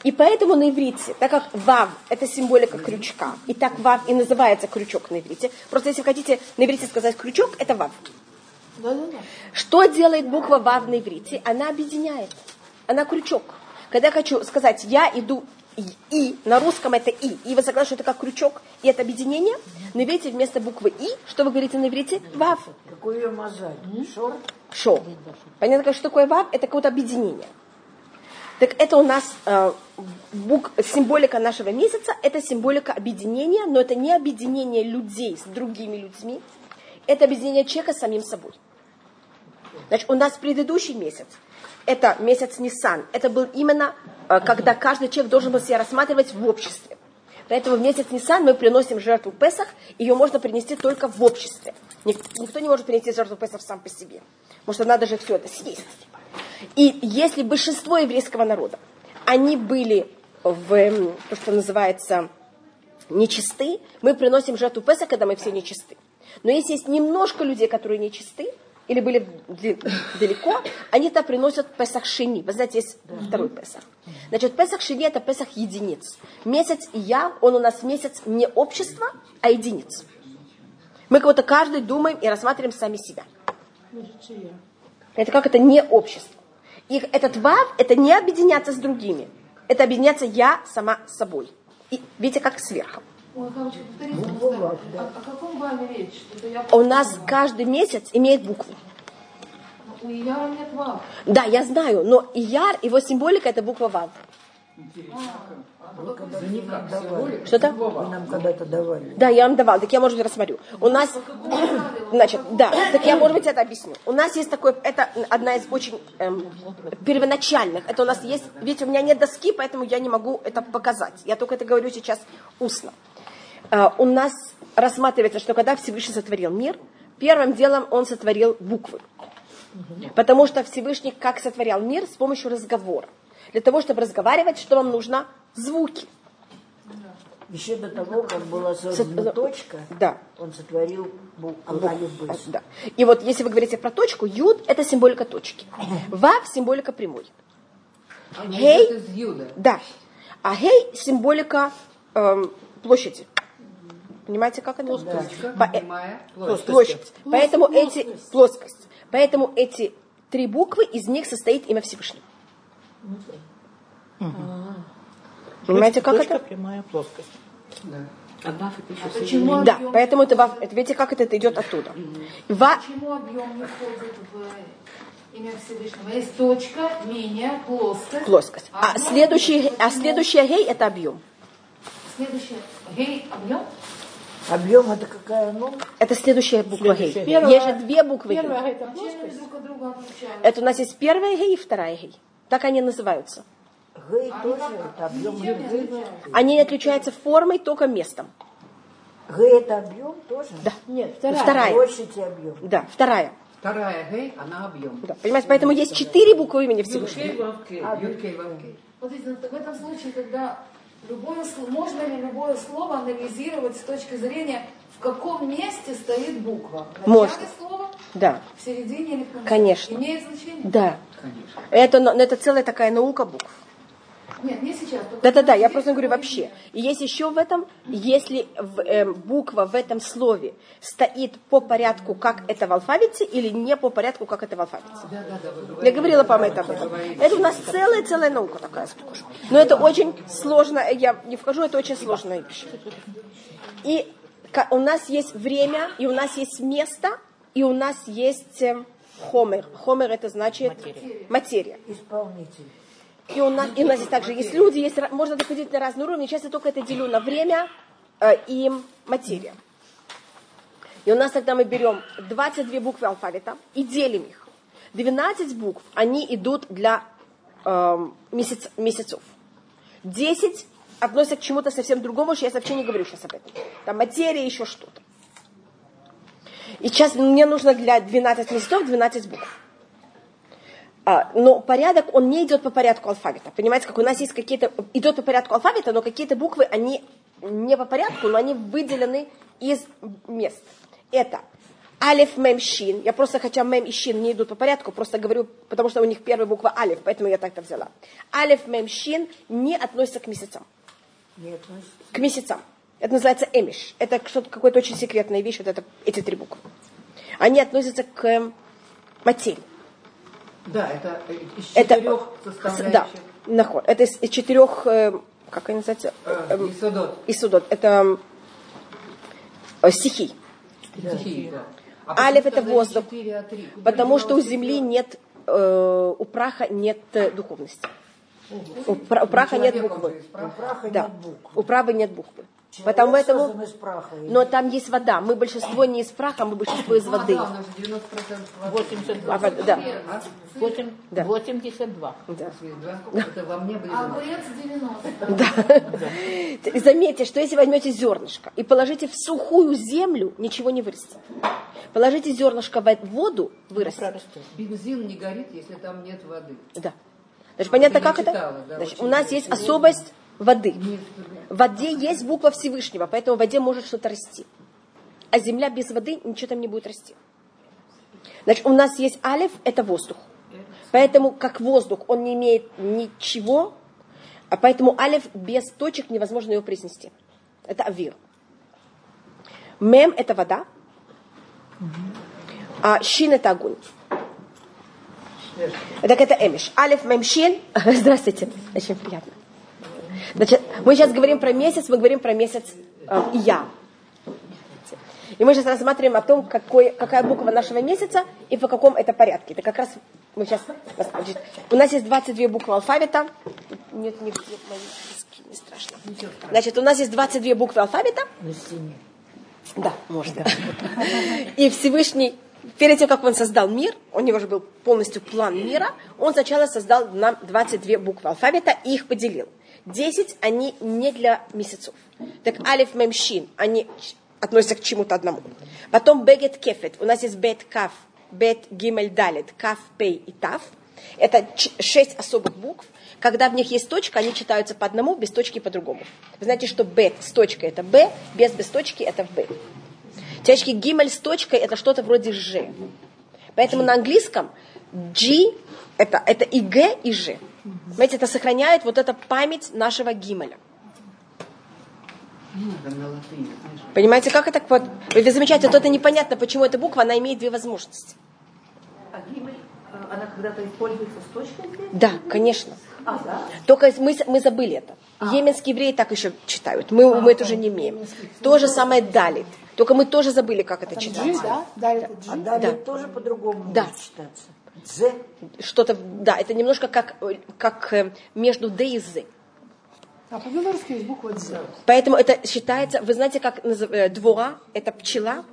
И поэтому на иврите, так как вав – это символика крючка, и так вав и называется крючок на иврите, просто если вы хотите на иврите сказать крючок, это вав. Да-да-да. Что делает буква вав на иврите? Она объединяет. Она крючок. Когда я хочу сказать «я иду и», и на русском это «и», и вы согласны, что это как крючок, и это объединение, на иврите вместо буквы «и», что вы говорите на иврите? Вав. Какой ее мозаик? Шор? Шо. Понятно, что такое вав? Это какое-то объединение. Так это у нас э, бук- символика нашего месяца, это символика объединения, но это не объединение людей с другими людьми, это объединение человека с самим собой. Значит, у нас предыдущий месяц, это месяц Нисан, это был именно, э, когда каждый человек должен был себя рассматривать в обществе. Поэтому в месяц Нисан мы приносим жертву Песах, ее можно принести только в обществе. Ник- Никто не может принести жертву Песах сам по себе. Потому что надо же все это съесть. И если большинство еврейского народа, они были в то, что называется нечисты, мы приносим жертву Песа, когда мы все нечисты. Но если есть немножко людей, которые нечисты, или были далеко, они то приносят Песах Шини. Вы знаете, есть второй Песах. Значит, Песах Шини это Песах единиц. Месяц я, он у нас месяц не общества, а единиц. Мы будто каждый думаем и рассматриваем сами себя. Это как это не общество. И этот вав, это не объединяться с другими. Это объединяться я сама с собой. И видите, как сверху. Ой, Хавочка, повторите, пожалуйста, о, о каком ваме речь? Что-то я... У нас каждый месяц имеет букву. У Ияра нет вав. Да, я знаю, но Ияр, его символика это буква Вав. Что-то? Вы нам когда-то давали. Да, я вам давала, так я, может быть, рассмотрю. У нас, значит, да, так я, может быть, это объясню. У нас есть такой, это одна из очень эм, первоначальных. Это у нас есть, видите, у меня нет доски, поэтому я не могу это показать. Я только это говорю сейчас устно. Э, у нас рассматривается, что когда Всевышний сотворил мир, первым делом он сотворил буквы. Потому что Всевышний как сотворял мир с помощью разговора. Для того, чтобы разговаривать, что вам нужно? Звуки. Еще до того, как была создана Сот- точка, Да. он сотворил бу- алиф бейс. Да. И вот если вы говорите про точку, юд это символика точки. Вав символика прямой. Гей. Да. А гей символика эм, площади. Понимаете, как это? Точка, По- э, прямая, плоскость. площадь. Поэтому эти плоскость. Поэтому эти три буквы из них состоит имя Всевышнего. Понимаете, как Точка, это? прямая плоскость. Да. А почему Да, объем, поэтому это вав. Это видите, как это, это идет оттуда. Ва, почему объем не входит в имя Всевышнего? Есть точка, линия, плоскость. плоскость. А объем- следующий, а следующая гей это объем. Следующее. Гей, объем? Объем это какая, ну? Это следующая буква гей. Следующая гей. Есть же две буквы гей. Первая это друга отличаются? Это у нас есть первая гей и вторая гей. Так они называются. Гей тоже, это объем отличаются. Они отличаются формой, только местом. Гей это объем тоже? Да. Нет, вторая. Вторая. Площадь и объем. Да, вторая. Вторая гей, она объем. Да, понимаете, поэтому есть четыре буквы имени Всевышнего. Вавкей. Вот видите, в этом случае, когда любое слово, можно ли любое слово анализировать с точки зрения, в каком месте стоит буква? В начале Можно. слова, Да, в середине или в конце? Конечно. Имеет значение? да. Конечно. Это, но- это целая такая наука букв. Нет, не сейчас. Да-да-да, я просто говорю вообще. И есть еще в этом, если в, эм, буква в этом слове стоит по порядку, как это в алфавите, или не по порядку, как это в алфавите. Да, да, да, Я говорила, по-моему, об этом. Это у нас целая-целая наука такая. Но это очень сложно, я не вхожу, это очень сложная вещь. И у нас есть время, и у нас есть место, и у нас есть эм, хомер. Хомер это значит материя. Исполнитель. И у нас, и у нас здесь также есть люди, есть, можно доходить на разные уровни. Сейчас я только это делю на время э, и материя. И у нас тогда мы берем 22 буквы алфавита и делим их. 12 букв, они идут для эм, месяц, месяцев. 10 относятся к чему-то совсем другому, что я вообще не говорю сейчас об этом. Там материя, еще что-то. И сейчас мне нужно для 12 месяцев 12 букв. А, но порядок, он не идет по порядку алфавита. Понимаете, как у нас есть какие-то, идет по порядку алфавита, но какие-то буквы, они не по порядку, но они выделены из мест. Это алиф, мем, щин. Я просто, хотя мем и щин не идут по порядку, просто говорю, потому что у них первая буква алиф, поэтому я так-то взяла. Алиф, мем, щин не относятся к месяцам. Не относится. К месяцам. Это называется эмиш. Это что-то, какая-то очень секретная вещь, вот это, эти три буквы. Они относятся к материи. Да, это э, из Это, четырех э, с- составляющих. Да, наход. Это из, из четырех, э, как они называются? Э, Эм, Исодот. Исудот. Это э, стихий. Стихии, да. А Алиф это воздух. а Потому что у девалось земли нет, э, у праха нет э, духовности. У, пра- у праха нет буквы. праха. У Да. нет. У праха нет буквы. Человек Потому этому... создан из праха. Но там есть вода. Мы большинство не из праха, мы большинство из воды. Да, у нас 90% воды. 82. А, да. А? Восемь- Да. 82. Да. Да? Это во мне были А 90. огурец 90. И заметьте, что если возьмете зернышко и положите в сухую землю, ничего не вырастет. Положите зернышко в воду, вырастет. Прорастет. Бензин не горит, если там нет воды. Да. Значит, понятно, как это? читала, да, Значит, у нас есть особость воды. В воде есть буква Всевышнего, поэтому в воде может что-то расти. А земля без воды ничего там не будет расти. Значит, у нас есть алиф, это воздух. Поэтому, как воздух, он не имеет ничего, а поэтому алиф без точек невозможно его произнести. Это авир. Мем – это вода, а шин – это огонь. Так это эмиш. Алиф мем шин. Здравствуйте. Очень приятно. Значит, мы сейчас говорим про месяц, мы говорим про месяц э, Я. И мы сейчас рассматриваем о том, какой, какая буква нашего месяца и по каком это порядке. Это как раз мы сейчас... значит, у нас есть 22 буквы алфавита. Нет, мои диски, не страшно. Значит, у нас есть 22 буквы алфавита. Да, можно. И Всевышний, перед тем, как он создал мир, у него же был полностью план мира, он сначала создал нам 22 буквы алфавита и их поделил. 10 они не для месяцев. Так алиф, мем, шин, они относятся к чему-то одному. Потом бегет кефет. У нас есть бет каф, бет гимель далит, каф, пей и тав. Это шесть особых букв. Когда в них есть точка, они читаются по одному, без точки по другому. Вы знаете, что бет с точкой это б, без без точки это б. Девочки, гимель с точкой это что-то вроде ж. Поэтому на английском G это, это и Г, и Ж. Понимаете, это сохраняет вот эта память нашего гимеля. Понимаете, как это? Вот, вы замечаете, вот это непонятно, почему эта буква, она имеет две возможности. А гимель, э, она когда-то используется с точкой здесь? Да, конечно. А, да? Только мы, мы забыли это. Йеменские евреи так еще читают. Мы, мы это уже не имеем. То же самое далит. Только мы тоже забыли, как это Джи, читать. да? Да, это А далее Да. тоже по-другому Да. читаться. Дзе. Что-то, да, это немножко как, как э, между Д и З. А по-белорусски есть буква Дз. Поэтому это считается, вы знаете, как э, двора, это пчела.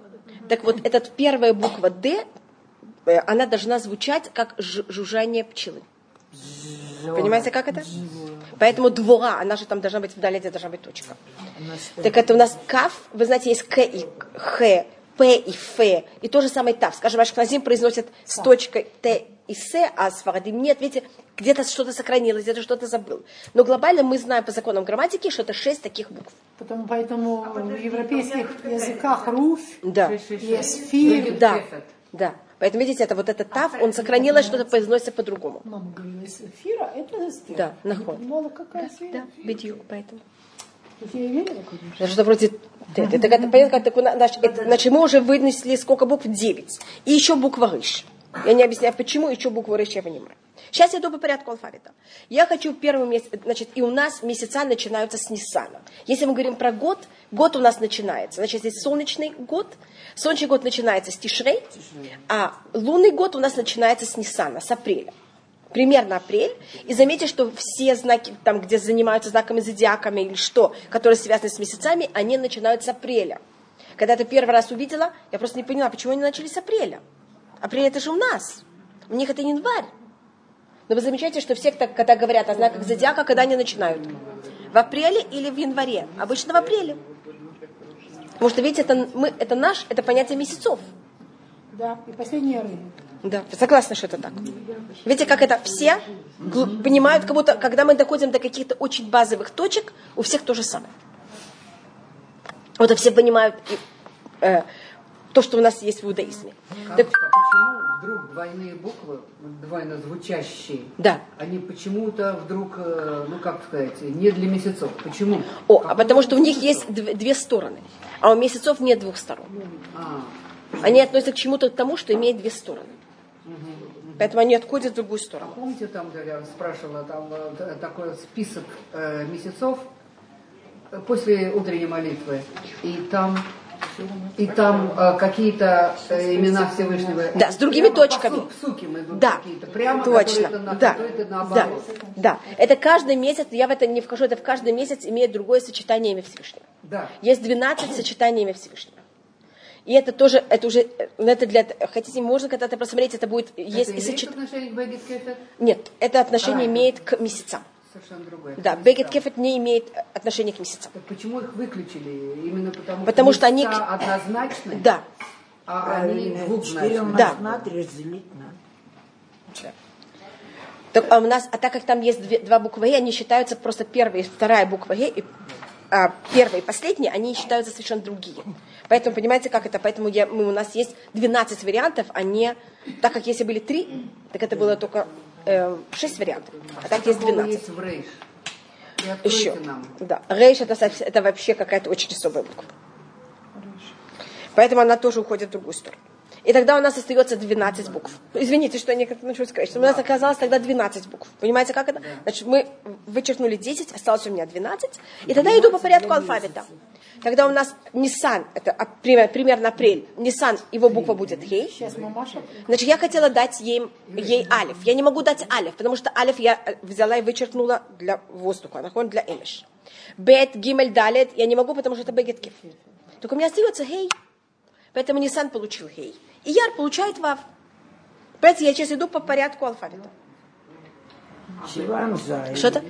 Так вот, эта первая буква Д, э, она должна звучать как жужжание пчелы. Понимаете, как это? Поэтому двора, она же там должна быть, вдали где должна быть точка. Так это у нас каф, вы знаете, есть к и х, п и ф, и то же самое тав. Скажем, ашкназим произносят с точкой т и с, а с фарадим нет, видите, где-то что-то сохранилось, где-то что-то забыл. Но глобально мы знаем по законам грамматики, что это шесть таких букв. Потому, поэтому в европейских языках руфь, Да. есть фир. Да, да. Поэтому, видите, это вот этот тав, он сохранилось, что-то произносится по-другому. Мама говорила, из эфира это эстер. Да, наход. подумала, какая Да, бедюк, поэтому. Я верила, конечно. Это что-то вроде... Это, это, это, понятно, как такой, наш- это- значит, мы уже вынесли сколько букв? Девять. И еще буква рыш. Я не объясняю, почему еще букву рыш я понимаю. Сейчас я иду по порядку алфавита. Я хочу первый месяц, значит, и у нас месяца начинаются с Ниссана. Если мы говорим про год, год у нас начинается. Значит, здесь солнечный год. Солнечный год начинается с Тишрей, а лунный год у нас начинается с Ниссана, с апреля. Примерно апрель. И заметьте, что все знаки, там, где занимаются знаками зодиаками или что, которые связаны с месяцами, они начинают с апреля. Когда ты первый раз увидела, я просто не поняла, почему они начали с апреля. Апрель это же у нас. У них это январь. Но вы замечаете, что все, когда говорят о знаках зодиака, когда они начинают? В апреле или в январе? Обычно в апреле. Потому что, видите, это, мы, это наш, это понятие месяцев. Да, и последняя рыба. Да, согласна, что это так. Видите, как это все понимают, как будто, когда мы доходим до каких-то очень базовых точек, у всех то же самое. Вот и все понимают и, э, то, что у нас есть в иудаизме. Как- Так, а почему вдруг двойные буквы, двойно звучащие, да. они почему-то вдруг, э, ну как сказать, не для месяцев? Почему? О, а потому что у них есть дв- две стороны, а у месяцев нет двух сторон. А, Они относятся к чему-то к тому, что имеет две стороны. Поэтому они отходят в другую сторону. помните, там где я спрашивала, там э, такой список э, месяцев после утренней молитвы, и там и там э, какие-то э, имена Всевышнего. Да, с другими Прямо по точками. су- суким идут Да, какие-то. Прямо, точно. которые на, да, которые да, да. Это каждый месяц, я в это не вхожу, это в каждый месяц имеет другое сочетание имя Всевышнего. Да. Есть 12 сочетаний имя Всевышнего. И это тоже, это уже, э, это для, хотите, можно когда-то просмотреть, это будет, есть Это и имеет сочет- отношение к Бегет Кефет? Нет, это отношение А. имеет к месяцам. Совершенно другое. Да, Бегет Кефет не имеет э, отношения к месяцам. Так почему их выключили? Именно потому, Потому что они- однозначны, Да, а они Четыре двухзначны. Да. разделить. Так, а у нас, а так как там есть две- два буквы «э», они считаются просто первая и вторая буква «э», и а, первая и последняя, они считаются совершенно другие. Поэтому, понимаете, как это? Поэтому я, мы, у нас есть 12 вариантов, а не... Так как если были три, так это было только э, 6 вариантов. А так есть Какого 12. есть в Рейш? Еще. нам. Да. Рейш это, это вообще какая-то очень особая буква. Поэтому она тоже уходит в другую сторону. И тогда у нас остается 12 букв. Извините, что я не начну сказать. У нас оказалось тогда 12 букв. Понимаете, как это? Значит, мы вычеркнули 10, осталось у меня 12. И тогда я иду по порядку алфавита. Тогда у нас Nissan, это пример- примерно апрель, Nissan, его буква будет Хей. Значит, я хотела дать ей, ей алиф. Я не могу дать алиф, потому что алиф я э, взяла и вычеркнула для воздуха, нахон для эмиш. Бет, гимель, далет я не могу, потому что это бегет кеф. Только у меня остается хей. Поэтому Нисан получил хей. И Яр получает вав. Понимаете, я сейчас иду по порядку алфавита. Сиван Зай. Что-то?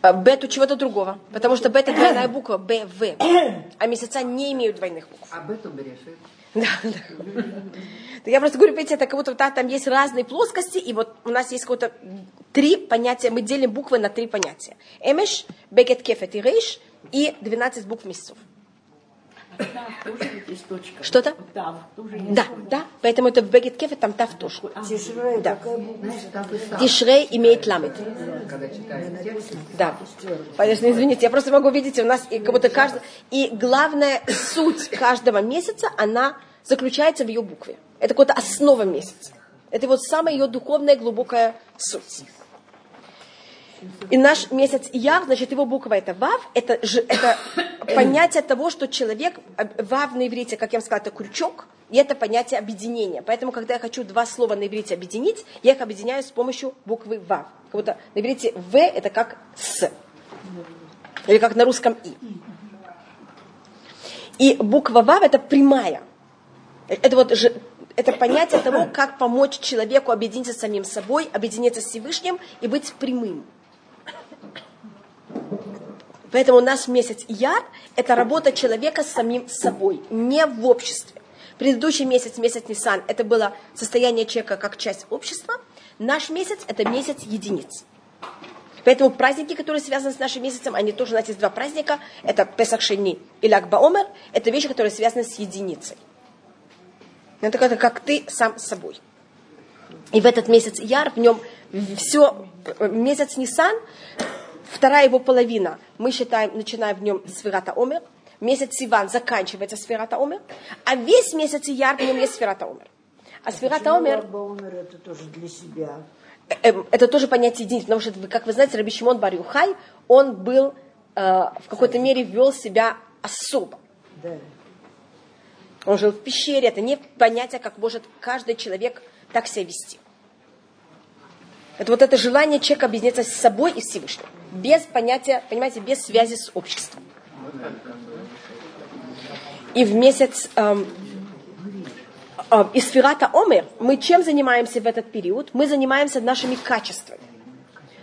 А, Бет у чего-то другого. Потому что бет это двойная буква, Б, В. А месяца не имеют двойных букв. Этом решит. Да, да. Я просто говорю, видите, это как будто да, там есть разные плоскости, и вот у нас есть какое-то три понятия, мы делим буквы на три понятия. Эмеш, бекет, кефет и рейш, и 12 букв месяцев. Что-то? Да, да, поэтому это в бекет, кефет, там тав тоже. Тишрей, Да. Тишрей имеет текст, Да. Конечно, извините, я просто могу видеть, у нас и как будто каждый... И главная суть каждого месяца, она заключается в ее букве. Это какая-то основа месяца. Это вот самая ее духовная глубокая суть. И наш месяц Яр, значит, его буква это Вав, это, это понятие того, что человек, э, Вав на иврите, как я вам сказала, это крючок, и это понятие объединения. Поэтому, когда я хочу два слова на иврите объединить, я их объединяю с помощью буквы Вав. Как будто на иврите В это как С. Или как на русском И. И буква Вав это прямая. Это вот это понятие того, как помочь человеку объединиться с самим собой, объединиться с Всевышним и быть прямым. Поэтому наш месяц Яр – это работа человека с самим собой, не в обществе. Предыдущий месяц, месяц Нисан, это было состояние человека как часть общества. Наш месяц – это месяц единиц. Поэтому праздники, которые связаны с нашим месяцем, они тоже, у нас два праздника. Это Песах Шени и Lag Омер. Это вещи, которые связаны с единицей. Это как, как ты сам с собой. И в этот месяц Яр, в нем все, месяц Нисан, вторая его половина, мы считаем, начинаем в нем сферата Омер, месяц Сиван заканчивается сферата Омер, а весь месяц Яр, в нем есть сферата Омер. А сферата Омер, Омер это тоже для себя. э, это тоже понятие единицы, потому что, как вы знаете, Раби Шимон Бар Юхай, он был, э, в какой-то мере вел себя особо. Да. Он жил в пещере, это не понятие, как может каждый человек так себя вести. Это вот это желание человека объединиться с собой и Всевышним. Без понятия, понимаете, без связи с обществом. И в месяц эм, э, из Фирата Омер мы чем занимаемся в этот период? Мы занимаемся нашими качествами.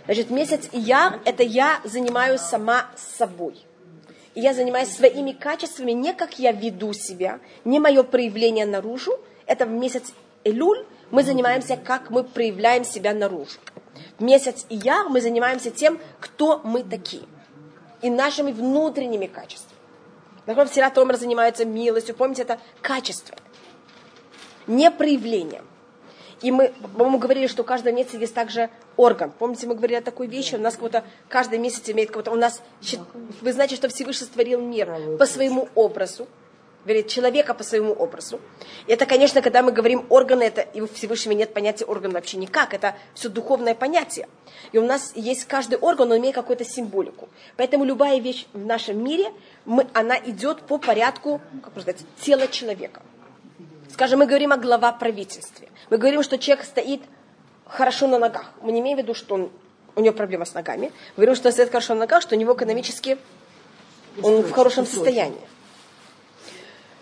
Значит, месяц Яр – это я занимаюсь сама собой. И я занимаюсь своими качествами не как я веду себя, не мое проявление наружу. Это в месяц Элюль мы занимаемся, как мы проявляем себя наружу. Месяц Ияр мы занимаемся тем, кто мы такие. И нашими внутренними качествами. Например, Сират Омер занимается милостью. Помните, это качество. Не проявлением. И мы, по-моему, говорили, что у каждого месяца есть также орган. Помните, мы говорили о такой вещи, у нас как-то каждый месяц имеет какой-то... У нас, вы знаете, что Всевышний створил мир по своему образу, вернее, человека по своему образу. И это, конечно, когда мы говорим органы, это и у Всевышнего нет понятия орган вообще никак, это все духовное понятие. И у нас есть каждый орган, он имеет какую-то символику. Поэтому любая вещь в нашем мире, мы, она идет по порядку, как можно сказать, тела человека. Скажем, мы говорим о глава правительстве. Мы говорим, что человек стоит хорошо на ногах. Мы не имеем в виду, что он, у него проблема с ногами. Мы говорим, что он стоит хорошо на ногах, что у него экономически Он в хорошем состоянии.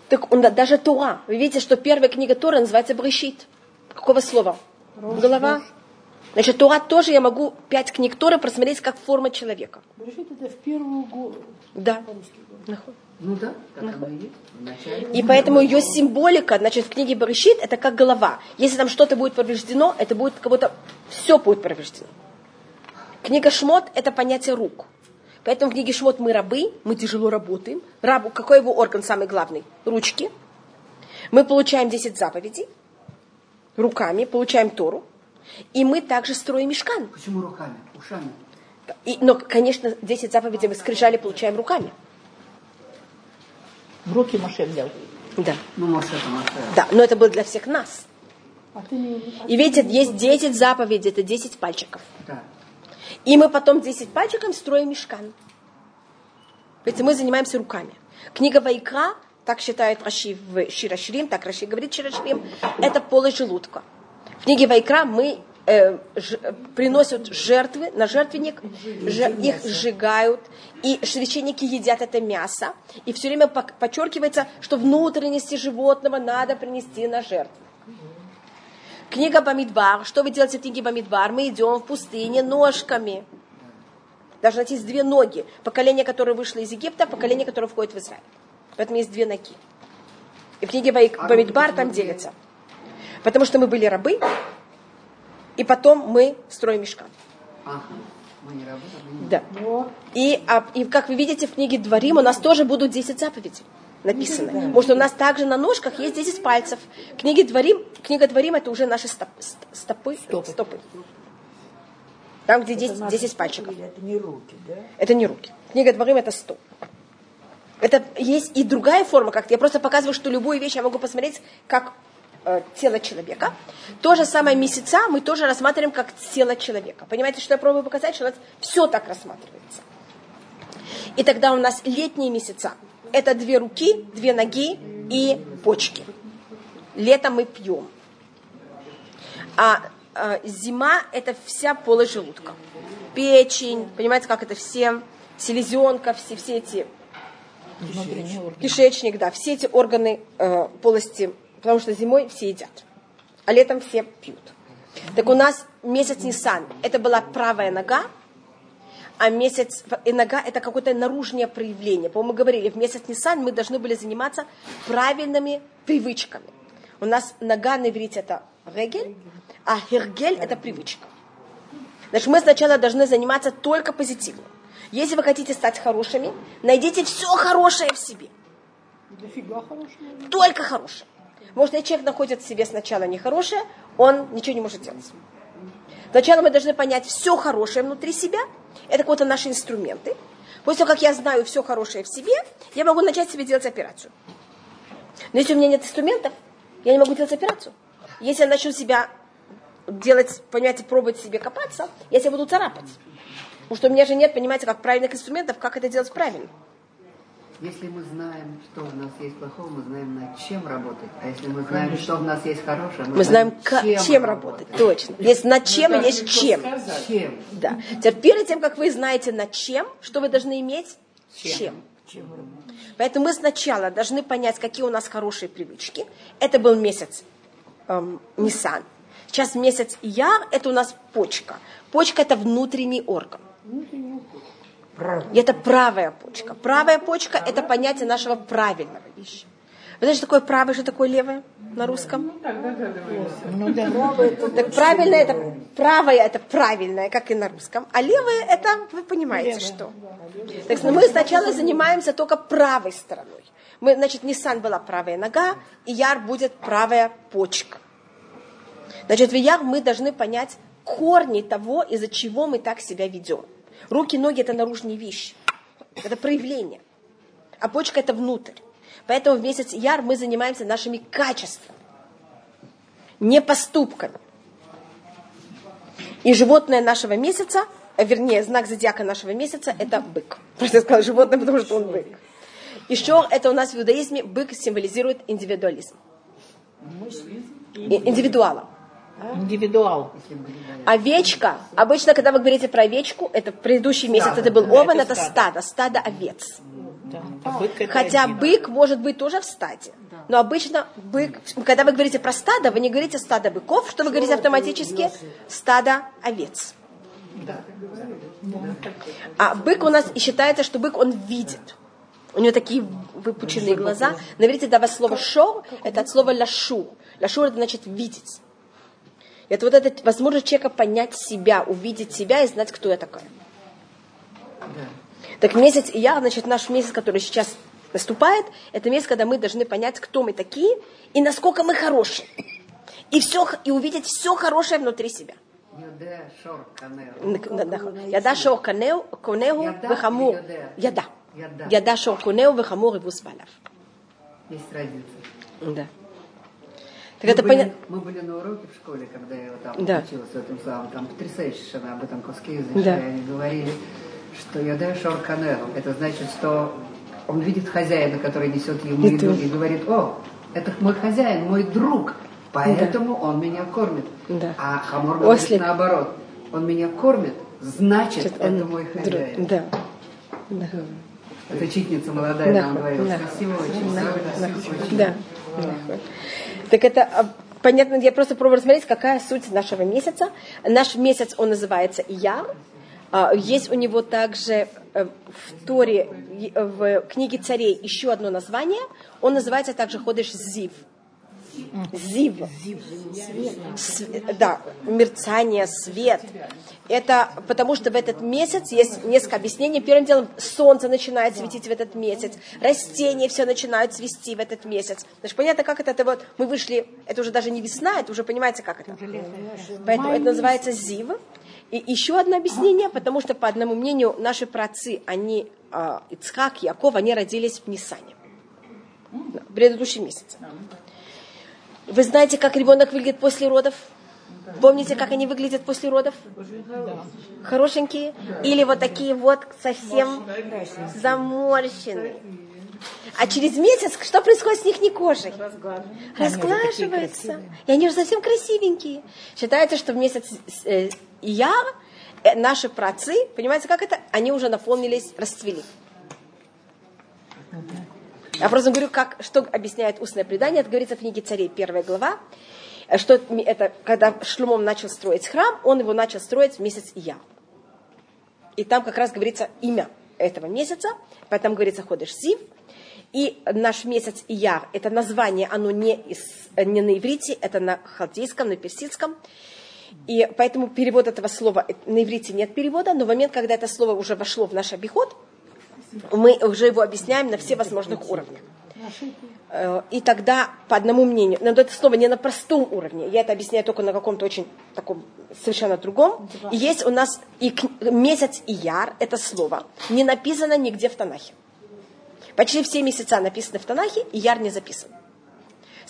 Так он, да- даже Тура. Вы видите, что первая книга Тора называется Брещит. Какого слова? Голова. Значит, Тура тоже я могу пять книг Торы просмотреть как форма человека. Решит это в первую голову. Да. Ну да, так. И поэтому ее символика, значит, в книге Барышит, это как голова. Если там что-то будет повреждено, это будет как будто все будет повреждено. Книга Шмот – это понятие рук. Поэтому в книге Шмот мы рабы, мы тяжело работаем. Рабу, какой его орган самый главный? Ручки. Мы получаем 10 заповедей руками, получаем Тору. И мы также строим мешкан. Почему руками? Ушами? И, но, конечно, 10 заповедей мы скрижали получаем руками. В руки Моше взял. Да. Ну, может, это Моше. Да, но это было для всех нас. А ты а И видите, есть 10 заповедей, это 10 пальчиков. Да. И мы потом 10 пальчиком строим мешкан. Ведь мы занимаемся руками. Книга Вайкра, так считает Раши в Ширашрим, так Раши говорит Ширашрим, это полость желудка. В книге Вайкра мы э, ж- приносят жертвы на жертвенник, же- их сжигают, и священники едят это мясо. И все время подчеркивается, что внутренности животного надо принести на жертву. Книга Бамидбар. Что вы делаете в книге Бамидбар? Мы идем в пустыне ножками. Должны найти две ноги. Поколение, которое вышло из Египта, поколение, которое входит в Израиль. Поэтому есть две ноги. И в книге А Бамидбар почему там делится. Потому что мы были рабы, и потом мы строим мешкан. Ага. Да. И, а, и как вы видите в книге Дворим, у нас тоже будут 10 заповедей написаны. Потому что у нас также на ножках есть 10 пальцев. Книги Дворим, книга Дворим это уже наши стоп- ст- стопы, стопы. Там, где 10, 10 пальчиков. Это не руки, да? Это не руки. Книга Дворим это стоп. Это есть и другая форма, как я просто показываю, что любую вещь я могу посмотреть как э, тело человека. То же самое месяца мы тоже рассматриваем как тело человека. Понимаете, что я пробую показать, что у нас все так рассматривается. И тогда у нас летние месяца. Это две руки, две ноги и почки. Летом мы пьем. А, а, зима это вся полость желудка. Печень, понимаете, как это все, селезенка, все, все эти орган. кишечник, да, все эти органы э, полости, потому что зимой все едят, а летом все пьют. Так у нас месяц Нисан, это была правая нога, а месяц и нога это какое-то наружное проявление. По-моему, мы говорили, в месяц Нисан мы должны были заниматься правильными привычками. У нас нога на иврите это регель, а хергель это привычка. Значит, мы сначала должны заниматься только позитивным. Если вы хотите стать хорошими, найдите все хорошее в себе. Только хорошее. Может, если человек находит в себе сначала нехорошее, он ничего не может делать. Сначала мы должны понять все хорошее внутри себя. Это вот наши инструменты. После того, как я знаю все хорошее в себе, я могу начать себе делать операцию. Но если у меня нет инструментов, я не могу делать операцию. Если я начну себя делать, понимаете, пробовать себе копаться, я себя буду царапать. Потому что у меня же нет, понимаете, как правильных инструментов, как это делать правильно. Если мы знаем, что у нас есть плохого, мы знаем, над чем работать. А если мы знаем, что у нас есть хорошее, мы, Мы знаем, как, чем, работать. Точно. Есть над чем и есть чем. Чем? Да. Теперь перед тем, как вы знаете над чем, что вы должны иметь? Чем. Поэтому мы сначала должны понять, какие у нас хорошие привычки. Это был месяц эм, Нисан. Сейчас месяц Яр, это у нас почка. Почка это внутренний орган. И это правая почка. Правая почка это понятие нашего правильного вещи. Вы знаете, что такое правое, что такое левое на русском? Ну да. Так правильное это правое это правильное, как и на русском, а левое это вы понимаете что. Так мы сначала занимаемся только правой стороной. Мы, значит, Nissan была правая нога, и Яр будет правая почка. Значит, в Яр мы должны понять корни того, из-за чего мы так себя ведем. Руки, ноги это наружные вещи, это проявление, а почка это внутрь. Поэтому в месяц Яр мы занимаемся нашими качествами не поступками. И животное нашего месяца, а вернее, знак зодиака нашего месяца, это бык. Просто я сказала животное, потому что он бык. Еще это у нас в иудаизме бык символизирует индивидуализм. И- Индивидуала. Индивидуал. Овечка, обычно, когда вы говорите про овечку, это предыдущий месяц, это был да, овен, это это стадо. стадо, овец. Да. А бык Хотя один. бык может быть тоже в стаде. Но обычно бык, когда вы говорите про стадо, вы не говорите стадо быков, что вы говорите автоматически? Стадо овец. А бык у нас и считается, что бык он видит. У него такие выпученные глаза. На иврите дава слово шор, это от слова лашу. Лашу это значит видеть. Это вот эта возможность человека понять себя, увидеть себя и знать, кто я такая. Так месяц Ияр, значит, наш месяц, который сейчас наступает, это месяц, когда мы должны понять, кто мы такие и насколько мы хорошие. И, все, и увидеть все хорошее внутри себя. יודע שור כנר. נכון. ידע שור קונהו קונהו ידע וחמור. ויודע. ידע. ידע. ידע שור קונהו וחמור יבוס בעליו. Есть разница. Да. Так Мы это были, понятно. мы были на уроке в школе, когда я вот там Да. училась в этом самом, там потрясающая совершенно об этом куске языка, Да. и они говорили, что я даю шор канелу. Это значит, что он видит хозяина, который несет ему И еду, ты. и говорит, о, это мой хозяин, мой друг, поэтому он меня кормит. Да. А Хамор говорит Ослик. наоборот, он меня кормит, значит, Значит, это он мой хозяин. Да. Да. Это учительница молодая Да. нам говорила, Да. красиво очень, Да. правильно, Да. очень. Да. Так это а, понятно, я просто пробую рассмотреть, какая суть нашего месяца. Наш месяц, он называется Ияр. А, Есть у него также э, в Торе, и- в книге царей еще одно название. Он называется также Ходыш Зив. Зив. С- да, мерцание, свет. Это потому что в этот месяц есть несколько объяснений. Первым делом солнце начинает светить в этот месяц, растения все начинают цвести в этот месяц. Значит, понятно, как это, это вот мы вышли, это уже даже не весна, это уже понимаете, как это. Поэтому это называется зив. И еще одно объяснение, потому что по одному мнению наши праотцы, они, а, Ицхак, Яков, они родились в Нисане. В предыдущем месяце. Вы знаете, как ребенок выглядит после родов? Помните, как они выглядят после родов? Хорошенькие? Или вот такие вот совсем заморщенные? А через месяц что происходит с них кожей? Разглаживается. И они уже совсем красивенькие. Считается, что в месяц э, Ияр э, наши працы, понимаете, как это? Они уже наполнились, расцвели. Я просто говорю, как, что объясняет устное предание. Это говорится в книге царей, первая глава. Что это, когда Шлумом начал строить храм, он его начал строить в месяц Ия. И там как раз говорится имя этого месяца, поэтому говорится Ходыш Зив. И наш месяц Ияр, это название, оно не, из, не на иврите, это на халдейском, на персидском. И поэтому перевод этого слова, на иврите нет перевода, но в момент, когда это слово уже вошло в наш обиход, мы уже его объясняем на все возможных уровнях. Э, И тогда, по одному мнению, но это слово не на простом уровне, я это объясняю только на каком-то очень таком совершенно другом. И есть у нас и месяц Ияр, это слово, не написано нигде в Танахе. Почти все месяца написаны в Танахе, Ияр не записан.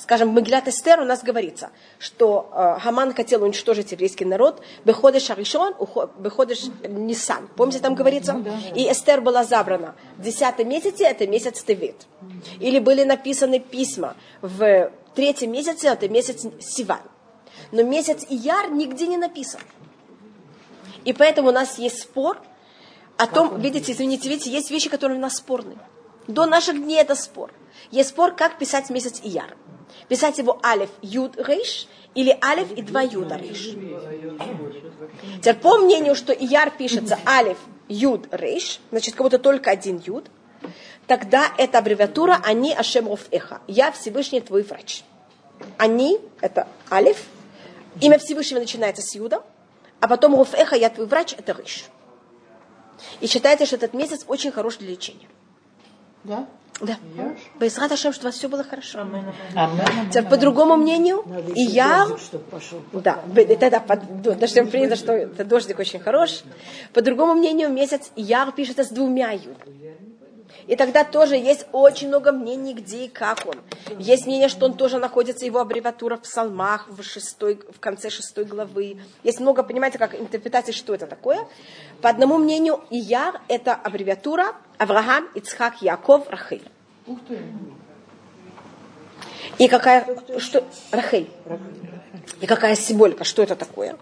Скажем, в Мегилат Эстер у нас говорится, что э, Хаман хотел уничтожить еврейский народ, выходишь Аришон, выходишь Нисан. Помните, там говорится? И Эстер была забрана. В десятом месяце, это месяц Тевит. Или были написаны письма в третьем месяце, это месяц Сиван. Но месяц Ияр нигде не написан. И поэтому у нас есть спор о том, видите, извините, видите, есть вещи, которые у нас спорные. До наших дней это спор. Есть спор, как писать месяц Ияр. Писать его Алиф Юд Рейш или Алиф и два Юда Рейш. Теперь по мнению, что Ияр пишется Алиф Юд Рейш, значит, как будто только один Юд, тогда эта аббревиатура Они Ашем Эха. Я Всевышний твой врач. Они, это Алиф, имя Всевышнего начинается с Юда, а потом Руфеха, я твой врач, это Рейш. И считается, что этот месяц очень хорош для лечения. Да? Да. Байсрат Ашем, чтобы у вас все было хорошо. Амин. Теперь, по другому мнению, Надо и я... дождик, пошел. Да, это да, под, даже принято, что это дождик очень хорош. По другому мнению, месяц Яр пишется с двумя юдами. И тогда тоже есть очень много мнений, где и как он. Есть мнение, что он тоже находится, его аббревиатура в псалмах, в, шестой, в конце шестой главы. Есть много, понимаете, как интерпретаций, что это такое. По одному мнению, Ияр – это аббревиатура Авраам, Ицхак, Яков, Рахель. И какая, что, Рахель. И какая символика, что это такое?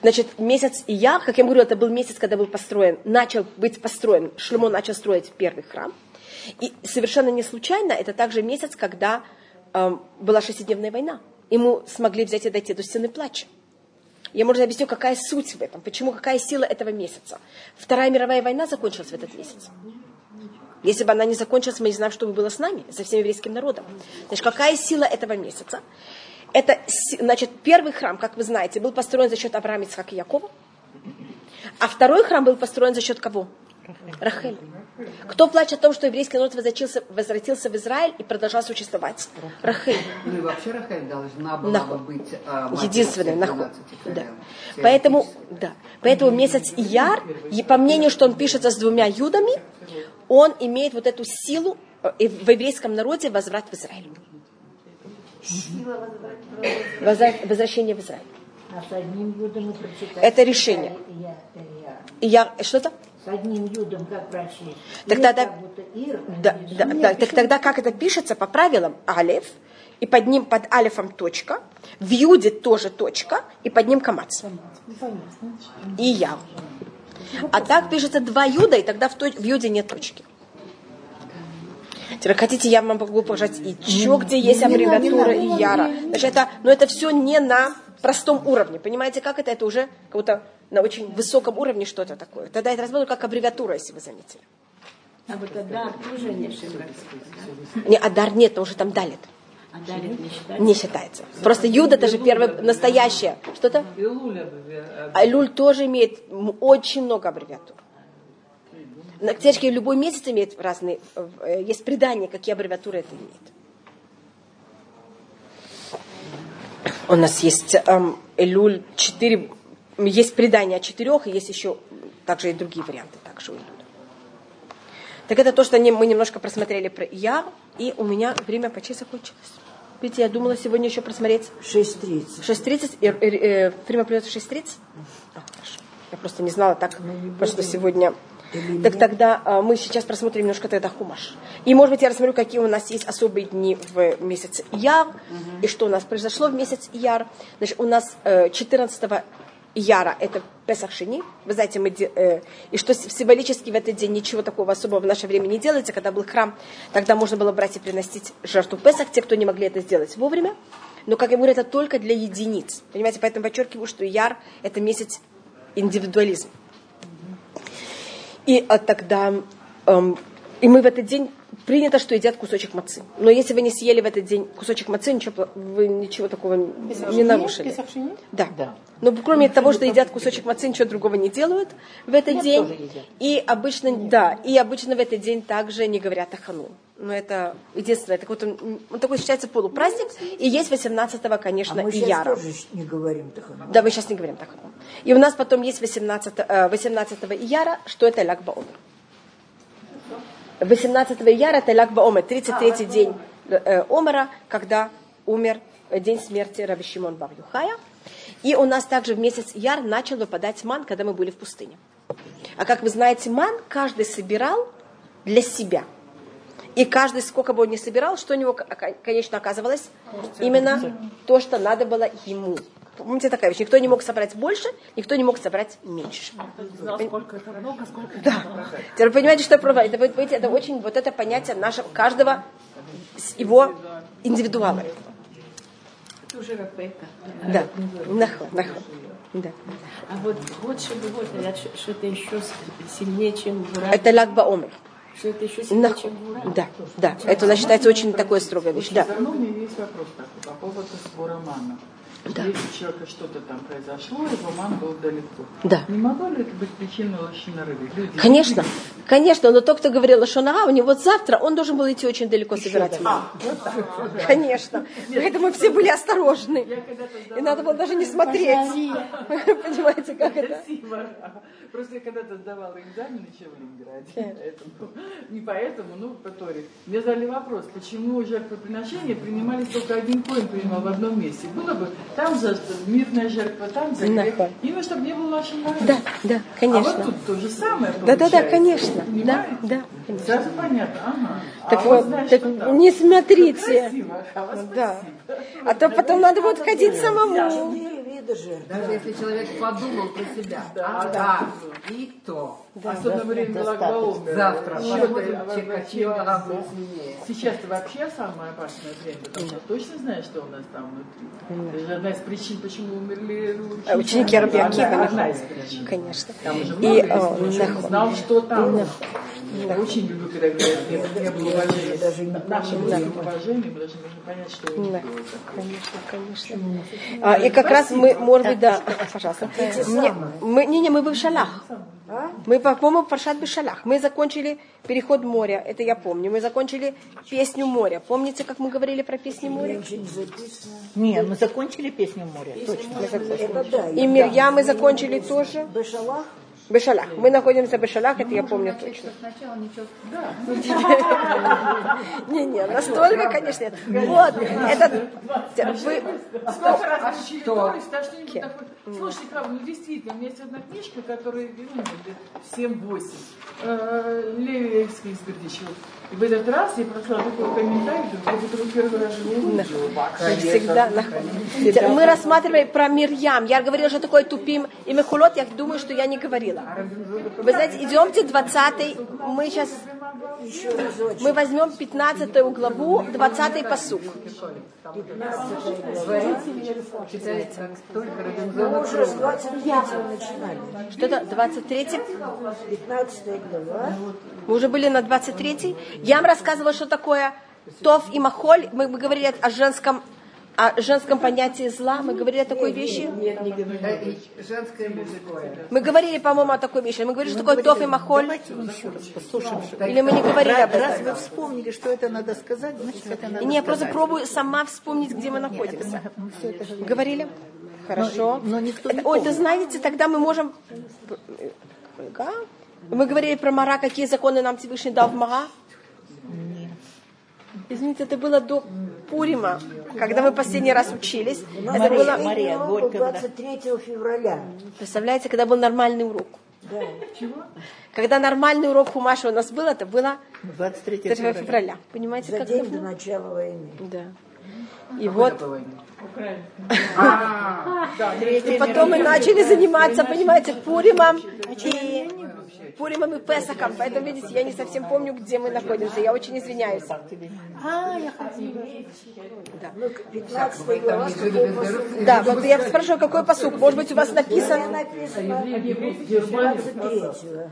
Значит, месяц Ияр, как я говорю, это был месяц, когда был построен, начал быть построен, Шлюмо начал строить первый храм. И совершенно не случайно, это также месяц, когда эм, была шестидневная война. И мы смогли взять и дойти до стены плача. Я, может, объясню, какая суть в этом, почему, какая сила этого месяца. Вторая мировая война закончилась в этот месяц. Если бы она не закончилась, мы не знаем, что бы было с нами, со всем еврейским народом. Значит, какая сила этого месяца? Это, значит, первый храм, как вы знаете, был построен за счет Авраама, Ицхака и Якова. А второй храм был построен за счет кого? Рахель. Кто плачет о том, что еврейский народ возвратился, возвратился в Израиль и продолжал существовать? Рахель. Ну и вообще Рахель должна была Нахуй. бы быть всех нахуй. 12 Да. Поэтому, да. Поэтому месяц Ияр, и по мнению, что он пишется с двумя юдами, он имеет вот эту силу э, и в еврейском народе возврат в Израиль. Возврат- Возвращение в Израиль. А и. Это решение. Я, я. Что-то? С одним юдом как прочесть? Так Ир, тогда- Ир, Да, да, да. Так тогда как это пишется по правилам? Алиф, и под ним, под алифом точка, в юде тоже точка, и под ним камац. И я. А так пишется два юда, и тогда в, точ- в юде нет точки. Теперь хотите, я вам могу пожать и чё, где есть аббревиатура и яра. Значит, это, но это все не на простом уровне. Понимаете, как это? Это уже как будто на очень высоком уровне что-то такое. Тогда это разбор как аббревиатура, если вы заметили. А вот Адар тоже не да? Не, Адар нет, потому что там далит. А Далит не считается? Не считается. Просто Юда это же первое настоящее. Что-то? Э, А Люль тоже имеет очень много аббревиатур. На книжке любой месяц имеет разные, э, есть предания, какие аббревиатуры это имеет. У нас есть эм, Элюль 4, есть предание о четырех, и есть еще также и другие варианты также у Элюля. Так это то, что мы немножко просмотрели про Я, и у меня время почти закончилось. Видите, я думала сегодня еще просмотреть 6.30. 6.30, и, э, э, время придет в 6.30? А, хорошо. Я просто не знала так, потому что сегодня... Так тогда а, мы сейчас просмотрим немножко тогда хумаш. И, может быть, я рассмотрю, какие у нас есть особые дни в месяц Яр, и что у нас произошло в месяц Яр. Значит, у нас э, 14 Яра это Песах Шини. Вы знаете, мы, э, и что символически в этот день ничего такого особого в наше время не делается. Когда был храм, тогда можно было брать и приносить жертву Песах, те, кто не могли это сделать вовремя. Но, как я говорю, это только для единиц. Понимаете, поэтому подчеркиваю, что Яр это месяц индивидуализма. И а, тогда, эм, и мы в этот день принято, что едят кусочек мацы. Но если вы не съели в этот день кусочек мацы, ничего, вы ничего такого не нарушили. Песах? Да. Да. Но кроме того, что едят кусочек мацы, ничего другого не делают в этот Хлеб день. тоже едят. И обычно, да, и обычно в этот день также не говорят о хану. Но это единственное, это вот он, он такой считается полупраздник. И есть 18-го, А конечно, мы и сейчас Яра. тоже не говорим. Да, мы сейчас не говорим так. И у нас потом есть 18, э, 18 ияра, что это Ляг Баомер. 18 ияра это Ляг Баомер, 33-й день э, Омера, когда умер э, день смерти Раби Шимон бар Юхая. И у нас также в месяц Яр начал выпадать ман, когда мы были в пустыне. А как вы знаете, ман каждый собирал для себя. И каждый, сколько бы он ни собирал, что у него, к- конечно, оказывалось именно то, что надо было ему. Помните такая вещь? Никто не мог собрать больше, никто не мог собрать меньше. знал, сколько это много, сколько это Да. Теперь вы понимаете, что я права. Это, вот, видите, это очень вот это понятие нашего, каждого с его индивидуала. Это уже рапека. Да. Нахо, нахо. Да. А вот вот Шабуот, говорят, что что это еще сильнее, чем Гура. Это ляг баомер. Что это еще сильнее, чем Гура. Да, да. Это нас считается очень такой строгая вещь. Да. Есть вопрос такой по поводу сбора. Да. Если у человека что-то там произошло, его ман был далеко. Да. Не могло ли это быть причиной лощиноры? Люди Конечно, конечно, но тот, кто говорил Шонара, у него завтра, он должен был идти очень далеко собирать ман. Конечно. Поэтому все были осторожны. И надо было даже не смотреть. Понимаете, как это? Просто я когда-то сдавала экзамен еще в Ленинграде. Поэтому, не поэтому, ну, по Торе. Мне задали вопрос, почему жертвоприношения принимались только один коин принимал в одном месте. Было бы там за мирная жертва, там за грех. Именно, чтобы не было народом. Да, да, А вот конечно. тут то же самое Да, да, да, получается. Конечно. Да, да, конечно. Сразу понятно, ага. Так а вот, знает, так что там. не Ну, смотрите. красиво, а Да. спасибо. А то потом надо будет ходить самому. Видно, вида жертв. Даже если человек подумал про себя, Да. ага, и то. Особенно во время Лагбаумера. Завтра а, чем- вообще, да. самое опасное время, потому что точно знаешь, что у нас там внутри. Это же одна из причин, почему умерли ученики. А ученики Раби Одна- Акива, Одна из причин. Конечно. Там уже И, много есть, э, знал, что там. Я очень люблю, когда говорят, не было уважения. Даже не Нашим русским уважением мы должны понять, что у них Да, было. конечно, конечно. А, и как раз мы, может быть, да, пожалуйста. Мы, не, не, мы в шалах. Мы, по-моему, Паршат Бешалах. Мы закончили переход моря, это я помню. Мы закончили песню моря. Помните, как мы говорили про песню моря? Не мы закончили песню «Море». Точно. Это да. И Мирья мы закончили тоже. Бешалах Бешалах. Мы находимся в Бешалах, это я помню точно. Сначала ничего. Не-не, настолько, конечно, нет. Вот, это... Вы... Сколько раз что-нибудь такое. Слушайте, Хава, ну действительно, у меня есть одна книжка, которая, ну, лет 7-8, э, Леви Эксквиз Бердичева. И в этот раз я прочла такой комментарий, как будто вы первый раз живу увидела. Всегда находимся. Мы рассматривали про Мирьям. Я говорила, что такое тупим и Мехулот. Я думаю, что я не говорила. Вы знаете, идемте 20 Мы сейчас... Мы возьмем 15 главу, 20 посук. Читается как только Мы Робинзон уже с 23-го начинали. Что-то 23 15 глава. Мы уже были на 23 Я вам рассказывала, что такое Тов и Махоль. Мы говорили о женском, о женском понятии зла. Мы говорили о такой вещи. Да, и женское и мужское. Мы говорили, по-моему, о такой вещи. Мы говорили, что такое Тов и Махоль. Давайте еще раз послушаем. Или мы не говорили об Раз этом. вы вспомнили, что это надо сказать, значит, это надо Не, я просто пробую сама вспомнить, где мы находимся. Мы все это говорили. Говорили? Хорошо. Но никто не Это- Ой, да помнит. знаете, тогда мы можем... Ага. Мы говорили про Мара, какие законы нам Всевышний дал в Мара. Извините, это было до Пурима, когда мы последний раз учились. Это Мария, было, Мария, Урок горько, был да. 23 февраля. представляете, когда был нормальный урок. Да. Когда нормальный урок Хумаша у нас был, это было 23 3 февраля. февраля. Понимаете, За как день давно? до начала войны. Да. И вот, Украина. и потом мы начали заниматься, понимаете, Пуримом и Пуримом и Песахом. Поэтому, видите, я не совсем помню, где мы находимся. Я очень извиняюсь. А, я хотела. Ну, 15 глава, с какого посука? Да, вот я спрашиваю, какой посук? Может быть, у вас 23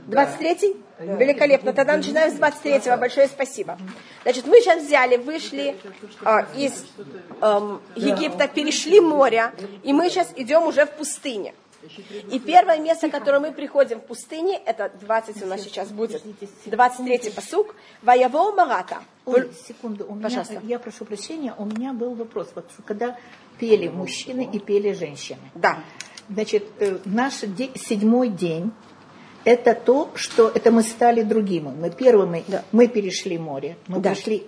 23-й? Великолепно. Тогда начинаем с 23-го. Большое спасибо. Значит, мы сейчас взяли, вышли а, из эм, Египта, перешли море, и мы сейчас идем уже в пустыне. И первое место, которое мы приходим в пустыне, это 20 у нас сейчас будет, 23-й посук, Ваяво Марата. Ой, секунду, у меня, Пожалуйста. я прошу прощения, у меня был вопрос. Вот когда пели мужчины и пели женщины. Да. Значит, э, наш де- седьмой день это то, что это мы стали другими. Мы первыми, Да. мы перешли море, мы Да. пришли.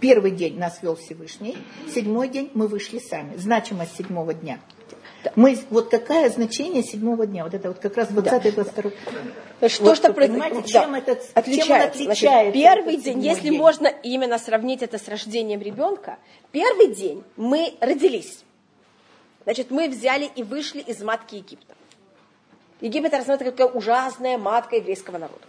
Первый день нас вел Всевышний, седьмой день мы вышли сами. Значимость седьмого дня. Мы, вот какое значение седьмого дня? Вот это вот как раз 20 22 Значит, Вот то, что вы произ- понимаете, да, чем это- чем он отличается. Значит, отличается, первый этот день, если день? можно именно сравнить это с рождением ребенка, первый день мы родились. Значит, мы взяли и вышли из матки Египта. Египет рассматривается как ужасная матка еврейского народа.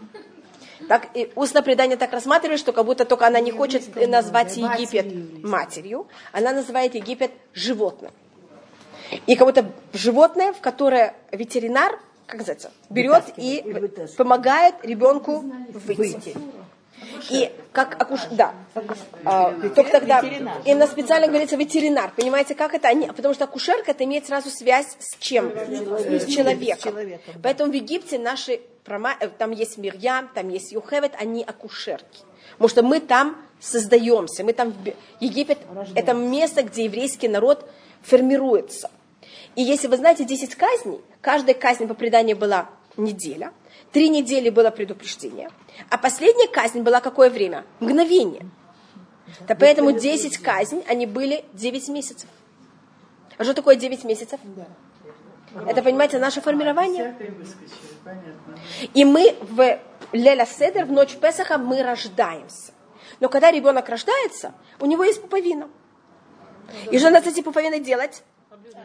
Так, и устное предание так рассматривает, что как будто только она не хочет назвать Египет матерью, она называет Египет животным. И как будто животное, в которое ветеринар, как называется, берет и помогает ребенку выйти. И как акуш... Да. А, только тогда... ветеринар. Именно специально говорится ветеринар. Понимаете, как это? Они... Потому что акушерка, это имеет сразу связь с чем? С человеком. человеком, да. Поэтому в Египте наши... прома- э, Там есть Мирьям, там есть Юхевет, они акушерки. Потому что мы там создаемся. Мы там... Египет – это место, где еврейский народ формируется. И если вы знаете 10 казней, каждая казнь по преданию была неделя, три недели было предупреждение, а последняя казнь была какое время? Мгновение. Да поэтому 10 казней, они были 9 месяцев. А что такое 9 месяцев? Это, понимаете, наше формирование. Выскочили, понятно. И мы в Леля Седер, в ночь Песаха, мы рождаемся. Но когда ребенок рождается, у него есть пуповина. И что надо с этим пуповиной делать?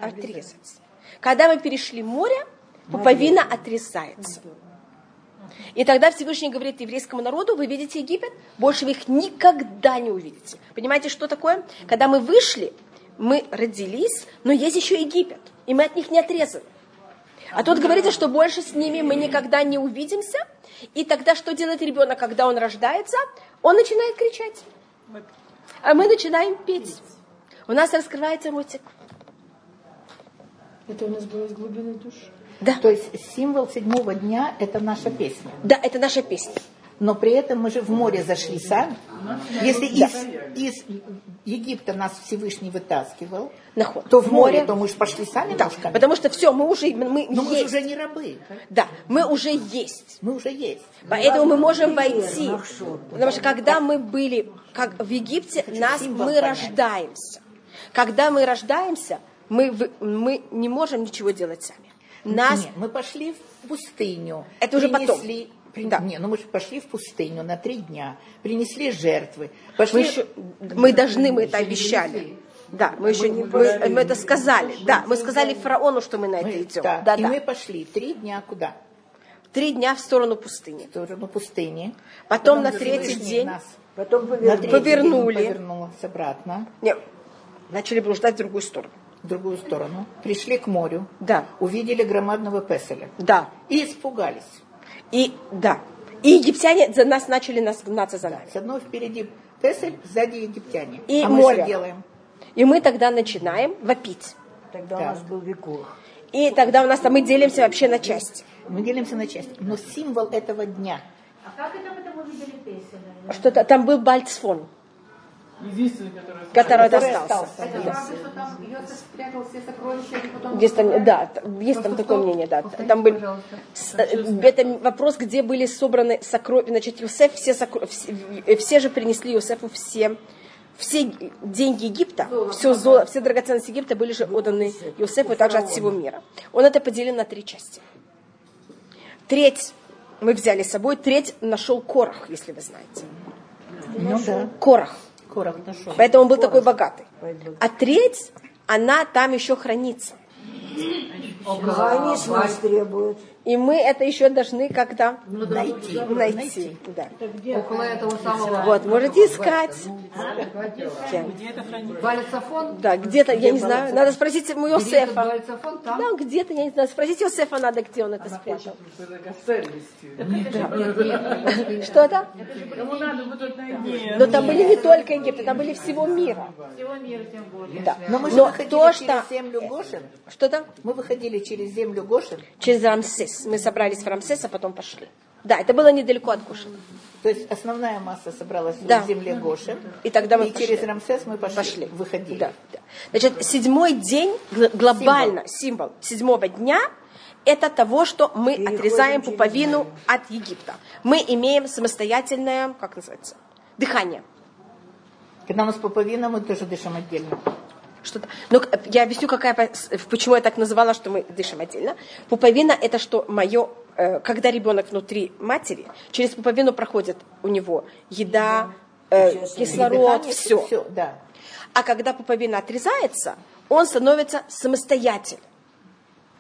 Отрезать. Когда мы перешли море, пуповина отрезается. И тогда Всевышний говорит еврейскому народу, вы видите Египет, больше вы их никогда не увидите. Понимаете, что такое? Когда мы вышли, мы родились, но есть еще Египет, и мы от них не отрезаны. А тут говорится, что больше с ними мы никогда не увидимся. И тогда что делает ребенок, когда он рождается? Он начинает кричать. А мы начинаем петь. У нас раскрывается ротик. Это у нас было из глубины души. Да. То есть символ седьмого дня – это наша песня. Да, это наша песня. Но при этом мы же в море зашли сами. Если из, из Египта нас Всевышний вытаскивал, Наход. то в море, то мы же пошли сами Да, ножками. потому что все, мы уже, мы, Но мы же есть. уже не рабы. Да, мы уже есть. Мы уже есть. Поэтому мы можем войти. Потому что когда мы были как в Египте, нас мы рождаемся. Когда мы рождаемся, мы, в- мы не можем ничего делать сами. Нас Нет, мы пошли в пустыню. Это уже потом. принесли- при- Да. Не, ну мы же пошли в пустыню на три дня, принесли жертвы. мы, Пошли... еще, мы должны, мы это обещали. Да, мы еще не, мы, мы это сказали. Да, мы сказали фараону, что мы на это мы- идем. да, Да, и да. мы пошли три дня куда? Три дня в сторону пустыни. Тоже на пустыне. Потом на третий день нас Потом на повернули. третий день Повернули. повернулась обратно не, начали блуждать в другую сторону. В другую сторону. Пришли к морю. Да, Увидели громадного Песеля. да. И испугались. И да. И египтяне за нас начали нас гнаться за нами. С одной впереди Песель, сзади египтяне. И а мы море. что делаем? И мы тогда начинаем вопить. Тогда у Так. нас был векор. И тогда у нас там мы делимся вообще на части. Мы делимся на части. Но символ этого дня. А как это мы там увидели Песеля? Что-то там был Бальцфон, Единственный, который... остался. остался. Это правда, что там Йосиф спрятал все сокровища, и потом... Есть там, да, есть там такое мнение, да. Там были, с- э, это вопрос, где были собраны сокровища. Значит, Иосиф все, сокро- все, э, все же принесли Иосифу все, все деньги Египта, все, золото, все драгоценности Египта были же отданы Иосифу также от всего мира. Он это поделил на три части. Треть мы взяли с собой, треть нашел Корах, если вы знаете. Ну да. Корах. Нашел. Поэтому он был такой богатый. А треть, она там еще хранится. Они с нас требуют. И мы это еще должны когда Найти. найти. Да. Около этого самого... Вот, можете искать. Балицафон? Да, где-то, я не знаю, надо спросить у Йосефа. Там? Да, где-то, я не знаю, спросить Йосефа надо, где он это спрятал. Это. Что это? Но там были не только Египет, там были всего мира. Всего мира тем более. Да. Но мы же Но выходили то, через что... землю Гошин. Что-то? Мы выходили через землю Гошин. Через Мы собрались в Рамсес, а потом пошли. Да, это было недалеко от Кушина. То есть основная масса собралась Да. в земле Гошин. И тогда мы и пошли. через Рамсес мы пошли. пошли. Выходили. Да, да. Значит, седьмой день гл- глобально символ. седьмого дня это того, что мы отрезаем пуповину от Египта. Мы имеем самостоятельное, как называется, дыхание. Когда мы с пуповиной, мы тоже дышим отдельно. Что-то. Но я объясню, какая, почему я так называла, что мы дышим отдельно. Пуповина это что мое, э, когда ребенок внутри матери, через пуповину проходит у него еда, э, кислород, Дыхание, все. все, да. А когда пуповина отрезается, он становится самостоятельным.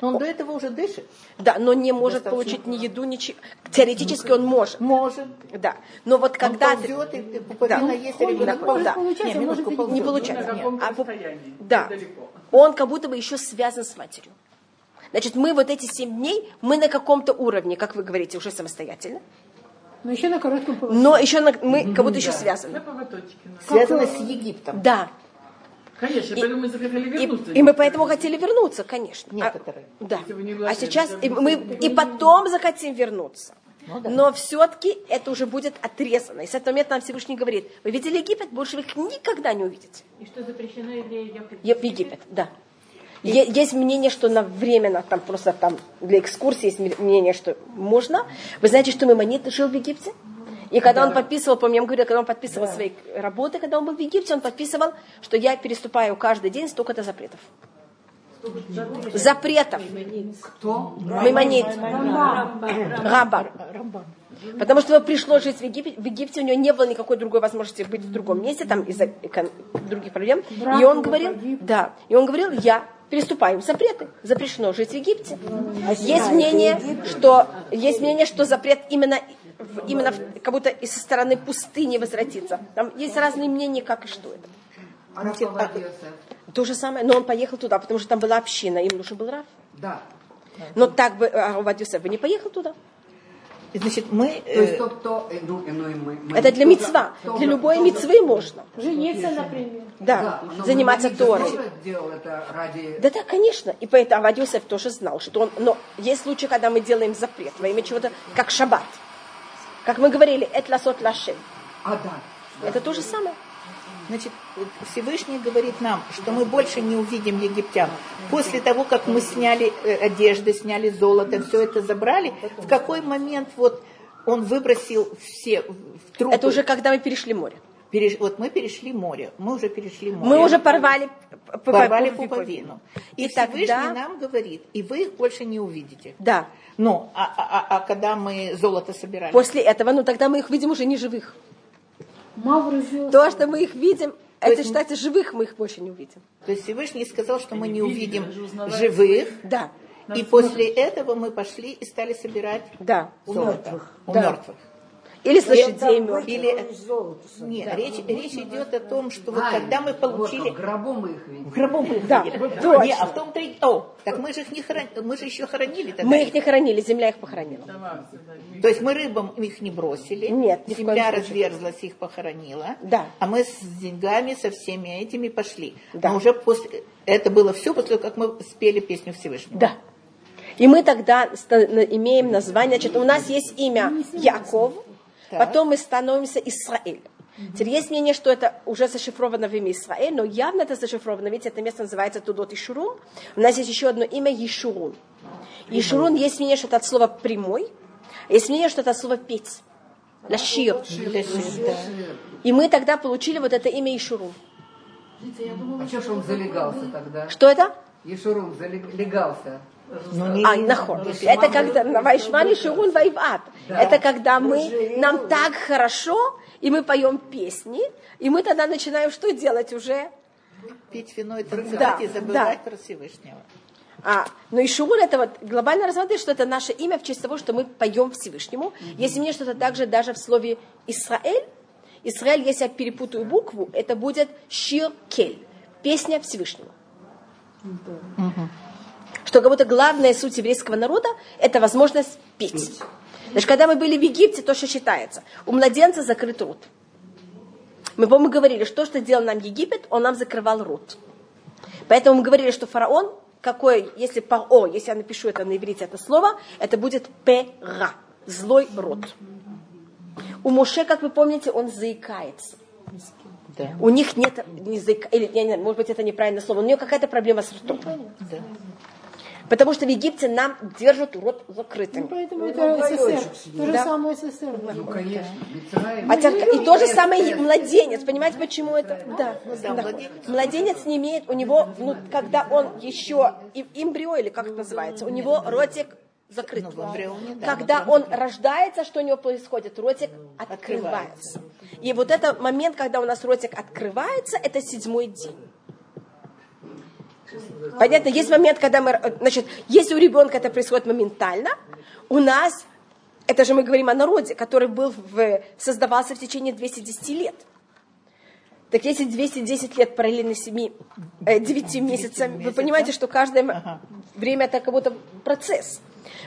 Но он до этого уже дышит. Да, но не может Достаточно. получить ни еду, ничего. Теоретически он может. Может. Да. Но вот когда... Он ползет, и и пуповина Да. есть, а ребенок Да. ползет. Да. Получается, Не, может минутку, и ползет. Не На получается. каком А? Да. Далеко. Он как будто бы еще связан с матерью. Значит, мы вот эти семь дней, мы на каком-то уровне, как вы говорите, уже самостоятельно. Но еще на коротком поводке. Но еще на- мы как будто еще связаны. На поводочке. Связано с Египтом. Да. Конечно, И- поэтому мы захотели И, вернуться. и мы поэтому хотели вернуться, конечно. А- Некоторые. да. Вы не А сейчас и мы и потом захотим вернуться. Ну да. Но все-таки это уже будет отрезано. И с этого момента нам Всевышний говорит, вы видели Египет, больше вы их никогда не увидите. И что запрещено евреям ехать Е- В Египет, да. Е- Есть мнение, что на временно, там просто там для экскурсии есть мнение, что можно. Вы знаете, что Маймонид жил в Египте? И когда он подписывал, помню, я вам говорила, когда он подписывал свои работы, когда он был в Египте, он подписывал, что я переступаю каждый день столько-то запретов. Запретов. Кто? Маймонид. Рамбам. Потому что ему пришлось жить в Египте, в Египте у него не было никакой другой возможности быть в другом месте, там из-за других проблем. И он говорил, да, и он говорил, я переступаем запреты. Запрещено жить в Египте. Есть мнение, что есть мнение, что запрет именно в- именно в- как будто и со стороны пустыни возвратиться. Там есть разные мнения, как и что это. А Йосеф? То же самое, но он поехал туда, потому что там была община, им нужен был Раф. Да. Но так бы а, Йосеф бы не поехал туда. Значит, мы... То есть э, тот, кто... э, ну, ну, и мы- мы- Это для кто- Для любой мицвы можно. Жениться, например. Да, но заниматься Торой. ради... Да, да, конечно. И поэтому Авад Йосеф тоже знал, что он... Но есть случаи, когда мы делаем запрет во имя чего-то, как шаббат. Как мы говорили, это ласот лашем. А, да. Это то же самое. Значит, Всевышний говорит нам, что мы больше не увидим египтян. После того, как мы сняли э, одежды, сняли золото, все это забрали, в какой момент вот он выбросил все в трупы? Это уже когда мы перешли море. Переш- Вот мы перешли море, мы уже перешли море. Мы уже порвали, порвали пуповину. И, И Всевышний тогда- нам говорит, и вы их больше не увидите. Да. Ну, а, а- а- а когда мы золото собирали? После этого, ну тогда мы их видим уже не живых. То, что мы их видим, это есть- считается живых, мы их больше не увидим. То есть Всевышний сказал, что мы не Они видели, увидим они живых, Да, и после этого мы пошли и стали собирать да. золото у Да. мертвых. Или с лошадей мертвых. Или- золото. Нет, речь, речь идет о том, что вот А, когда мы вот получили... в гробу мы их видим. В гробу мы их Да, видели. Не, а в том-то и... О, так мы же их не хран... мы же еще хоронили тогда. Мы их не хоронили, земля их похоронила. То есть мы рыбам их не бросили. Нет, Земля разверзлась, их похоронила. Да. А мы с деньгами, со всеми этими пошли. Да. Но уже после... Это было все после того, как мы спели песню Всевышнего. Да. И мы тогда имеем название, значит, у нас есть имя Яков, Так. потом мы становимся Израиль. Теперь есть мнение, что это уже зашифровано в имя Израиль, но явно это зашифровано, видите, это место называется Тудот Ишурун. У нас есть еще одно имя Ешурун. Ешурун есть мнение, что это от слова прямой, есть мнение, что это от слова петь. Лашир. И мы тогда получили вот это имя Ишурун. А что ж он залегался тогда? Что это? Ешурун залегался. Ну, не- А, нахор. Это когда на Вайшмане Шурун Вайват. Это когда мы, нам так хорошо, и мы поем песни, и мы тогда начинаем что делать уже? Пить вино и танцевать Да, и забывать да. про Всевышнего. А, но и Шурун это вот глобально рассматривает, что это наше имя в честь того, что мы поем Всевышнему. Если мне что-то также даже в слове Израиль, Израиль, если я перепутаю букву, это будет Шир Кель, песня Всевышнего. Что как будто главная суть еврейского народа – это возможность петь. Значит, когда мы были в Египте, то, что считается, у младенца закрыт рот. Мы, по-моему, говорили, что, что делал нам Египет, он нам закрывал рот. Поэтому мы говорили, что фараон, какой, если паро, если я напишу это на иврите, это слово, это будет пера, злой рот. У Моше, как вы помните, он заикается. Да. У них нет, не заика- или, не, не, может быть, это неправильное слово, у нее какая-то проблема с ртом. Да. Потому что в Египте нам держат рот Ну, закрытым. поэтому Ну, это СССР. уголечек То же Да. самое СССР. Ну, конечно. Мицраим. А и то же самое и младенец. Понимаете, почему это? Да. Да, да. младенец. Младенец не имеет, у него, ну, когда он еще и- эмбрио, или как это называется, у него ротик закрыт. Ну, в эмбрионе, да, Когда он рождается, что у него происходит? Ротик открывается. И вот этот момент, когда у нас ротик открывается, это седьмой день. Понятно, есть момент, когда мы, э, значит, если у ребенка это происходит моментально, у нас, это же мы говорим о народе, который был в, создавался в течение 210 лет. Так если 210 лет параллельно 7, э, 9 месяцам, вы понимаете, что каждое Ага. время это как будто процесс.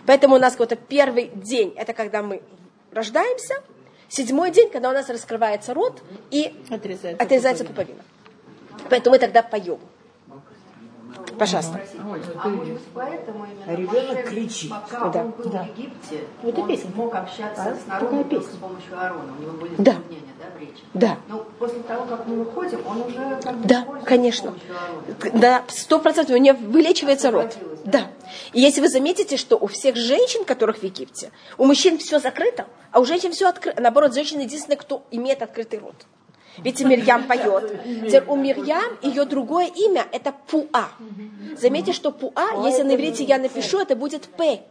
Поэтому у нас какой-то первый день, это когда мы рождаемся, седьмой день, когда у нас раскрывается рот и Отрезается отрезается пуповина. Поэтому мы тогда поем. Пожалуйста. А может поэтому именно А ребенок кричит. Пока Да, он был да. в Египте, Это он песня. мог общаться А, с народом только песня. с помощью Аарона. У него были Да. затруднения да, в речи. Да. Но после того, как мы выходим, он уже как бы Да, конечно. Да, сто процентов у нее вылечивается рот. Да. И если вы заметите, что у всех женщин, которых в Египте, у мужчин все закрыто, а у женщин все открыто. Наоборот, женщина единственная, кто имеет открытый рот. Видите, Мирьям поет. Теперь у Мирьям ее другое имя это Пуа. Заметьте, что Пуа, если на иврите я напишу, это будет П.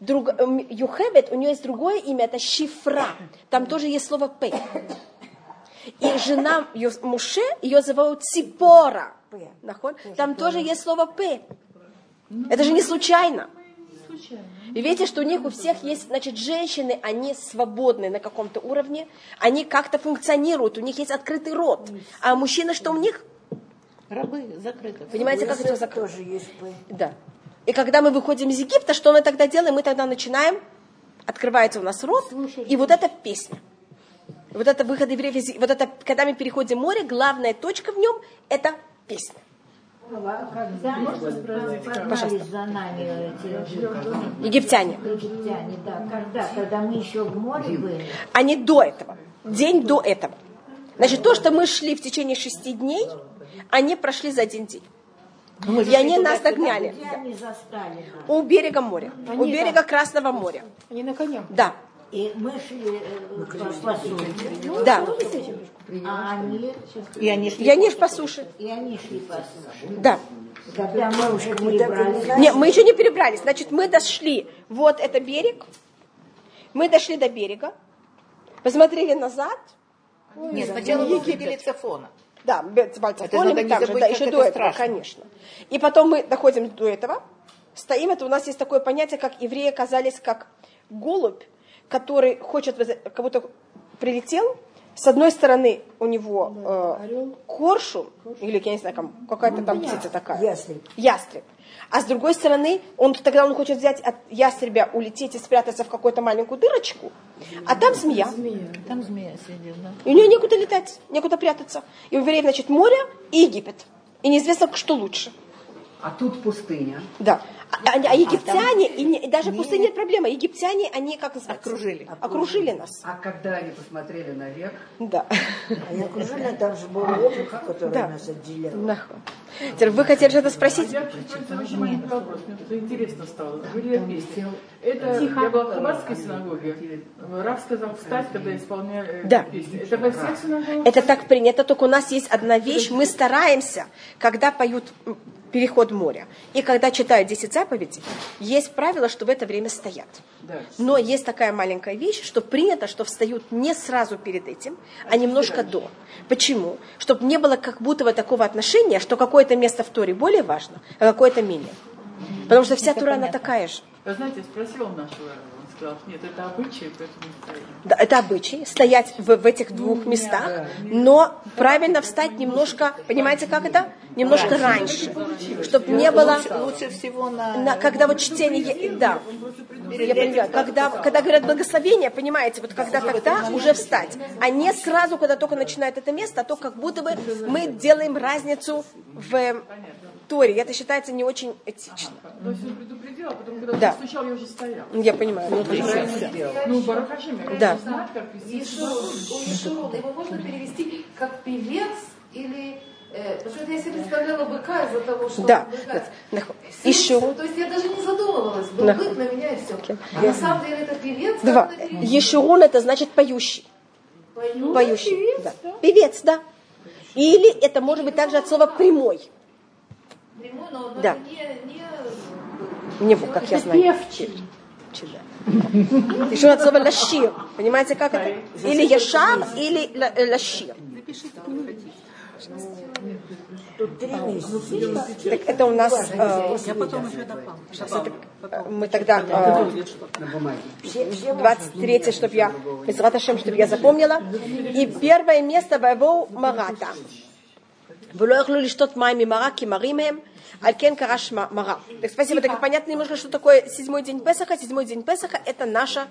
Друг, эм, Йохевед, у нее есть другое имя, это Шифра. Там тоже есть слово П. И жена Муше, ее зовут Ципора. Наход? Там тоже есть слово П. Это же не случайно. И видите, что у них у всех есть, значит, женщины, они свободны на каком-то уровне, они как-то функционируют, у них есть открытый рот. А мужчины, что у них? Рабы закрыты. Понимаете, как это закрыто? Тоже есть. Да. И когда мы выходим из Египта, что мы тогда делаем? Мы тогда начинаем, открывается у нас рот, и вот эта песня. Вот это выход евреев из вот это, когда мы переходим море, главная точка в нем – это песня. Когда погнались за нами эти Египтяне. египтяне, да, когда, когда мы еще в море были, не до этого. День до этого. Значит, то, что мы шли в течение шести дней, они прошли за один день. И они нас догняли. где они нас? У берега моря. У берега Красного моря. Они на коне. Да. И мы шли э, по, по суше, Да. а они, И они шли. Я не по суше. и они шли по суше. Да. Когда мы уже перебрались, Не, мы еще не перебрались. Значит, мы дошли. Вот это берег. Мы дошли до берега. Посмотрели назад. Нет, сначала мы увидели Цефона. Да, не там же, да, еще это до этого, конечно. И потом мы доходим до этого, стоим, это у нас есть такое понятие, как евреи оказались как голубь, который хочет, как будто прилетел, с одной стороны у него э, коршун, или я не знаю, там, какая-то там птица такая. Ястреб. Ястреб. А с другой стороны, он тогда он хочет взять от ястребя, улететь и спрятаться в какую-то маленькую дырочку, а там змея. Там змея сидит, да. И у нее некуда летать, некуда прятаться. И у евреев, значит, море и Египет. И неизвестно, что лучше. А тут пустыня. Да. А, а- а египтяне, и, не- и даже пустыня нет проблема. Египтяне, они как называется? Окружили. Окружили нас. А когда они посмотрели наверх, Да. а я окружена, там же был облако, которое Да. нас. Нахуй. Теперь вы хотели что-то спросить? Я чуть-чуть очень маленький вопрос, мне тут интересно стало. О песне. Это я была в Хабаровской синагоге. Рав сказал встать, когда исполняли Да. песню. Это во всех синагогах? Это так принято, только у нас есть одна вещь. Мы стараемся, когда поют переход моря, и когда читают 10 заповедей, есть правило, что в это время стоят. Да. Но есть такая маленькая вещь, что принято, что встают не сразу перед этим, а немножко до. Почему? Чтобы не было как будто бы такого отношения, что какое-то место в Торе более важно, а какое-то менее. Потому что вся Тура, она такая же. Вы знаете, я спросила нашего, сказал, нет, это обычай, поэтому стоим. Да, это обычай, стоять в, в этих двух местах, но правильно встать немножко, понимаете, как это? Немножко раньше, чтобы не было, Лучше, всего на... на- когда вот чтение, да, я понимаю, когда, когда говорят благословение, понимаете, вот когда тогда уже встать, а не сразу, когда только начинает это место, а то как будто бы мы делаем разницу в Торе, это считается не очень этично. То есть он предупредил, а потом, когда Да. стучал, я уже стояла. Я понимаю. Ну, я Да. хочу знать, как его можно перевести как певец или... э, Потому что я себе представляла быка из-за того, что Да. быка. Еще То есть я даже не задумывалась. Был Да. бык на меня и все. А на самом деле это певец, два. это? Ешурун это значит поющий. Пою. Поющий. Да. Певец, да. Или это может быть также от слова прямой. Прямой, но но Да. это не, не Не вот, как я знаю. Певчий. Чи- да. Еще от слова лащир. Понимаете, как это? Или яшар, или ла- э, лащир. Тут три месяца. Так это у нас... э, Я потом еще мы тогда э, на бумаге. Все, все 23 чтобы я, Безраташем, чтобы я запомнила. И первое место Вайвоу Марата. ולא יכלו לשתות מים ממרה כי מרים הם, על כן קרש м- мара. Так спасибо, так понятно немножко, что такое седьмой день Песаха. Седьмой день Песаха это наше э,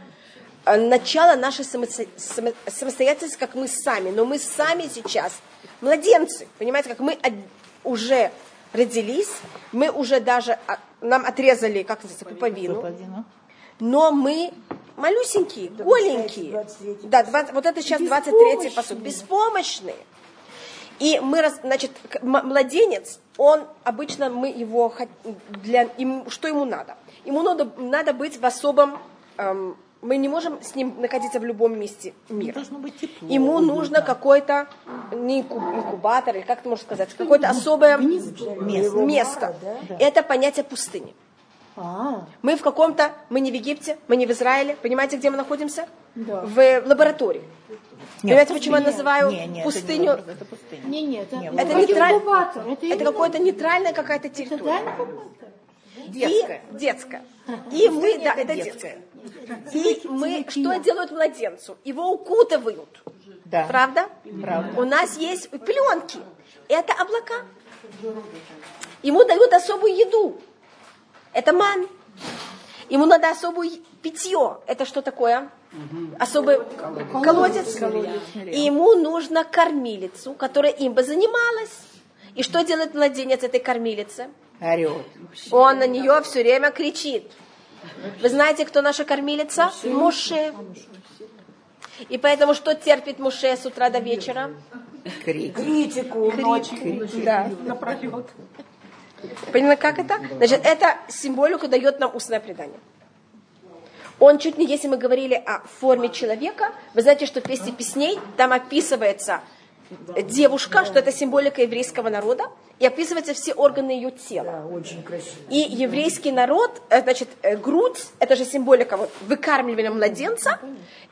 начало нашей самосто- само- самостоятельности, как мы сами. Но мы сами сейчас младенцы. Понимаете, как мы уже родились, мы уже даже, а, нам отрезали, как называется, пуповину. Но мы малюсенькие, голенькие. 23 Да, 20 вот это сейчас 23-й посуд. Беспомощные. И мы, значит, младенец, он обычно мы его для им, что ему надо? Ему надо, надо быть в особом, эм, мы не можем с ним находиться в любом месте мира. Должно быть тепло. Ему нужно какой-то не инку- инкубатор, или как ты можешь сказать, какое-то особое место. Это понятие пустыни. А, Мы в каком-то, мы не в Египте, мы не в Израиле. Понимаете, где мы находимся? Да. В лаборатории. Понимаете, почему я называю Не, не, это не пустыню? это пустыня. не, не, это, Не, это, это нейтраль- инкубатор. Это, Это именно- какая-то нейтральная какая-то Это территория. да, инкубатор. Детская. И детская. И мы, Пустыня да, это это детская. И мы, что делают младенцу? Его укутывают. Да. Правда? Правда. У нас есть пленки. Это облака. Ему дают особую еду. Это ман. Ему надо особое питье. Это что такое? Особый колодец. И ему нужно кормилицу, которая им бы занималась. И что делает младенец этой кормилицы? Орет. Он на нее все время кричит. Вы знаете, кто наша кормилица? Муше. И поэтому что терпит Муше с утра до вечера? Критику ночь. Да. Поняла, как это? Значит, это символику дает нам устное предание. Он чуть не, если мы говорили о форме человека, вы знаете, что в песне песней там описывается девушка, что это символика еврейского народа, и описываются все органы ее тела. Да, очень красиво. И еврейский народ, э, значит, э, грудь, это же символика вот, выкармливания младенца,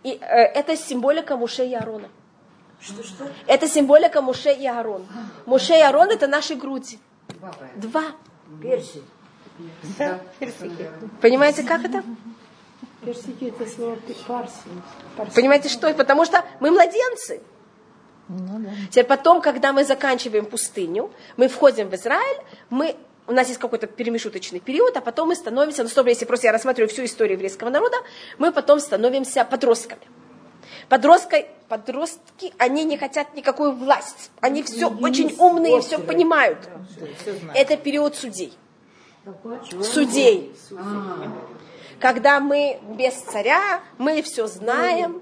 и э, это символика Муше и Аарона. Что-что? Это символика Муше и Аарон. Муше и Аарон это наши груди. Два. Персики. Понимаете, как это? Персики это слово. Парси. Понимаете, что? Потому что мы младенцы. Теперь потом, когда мы заканчиваем пустыню, мы входим в Израиль, мы, у нас есть какой-то перемешуточный период, а потом мы становимся, ну, стоп, если просто я рассматриваю всю историю еврейского народа, мы потом становимся подростками. Подростки, подростки, они не хотят никакую власть. Они все очень умные, все понимают. Это период судей. Судей. Когда мы без царя, мы все знаем,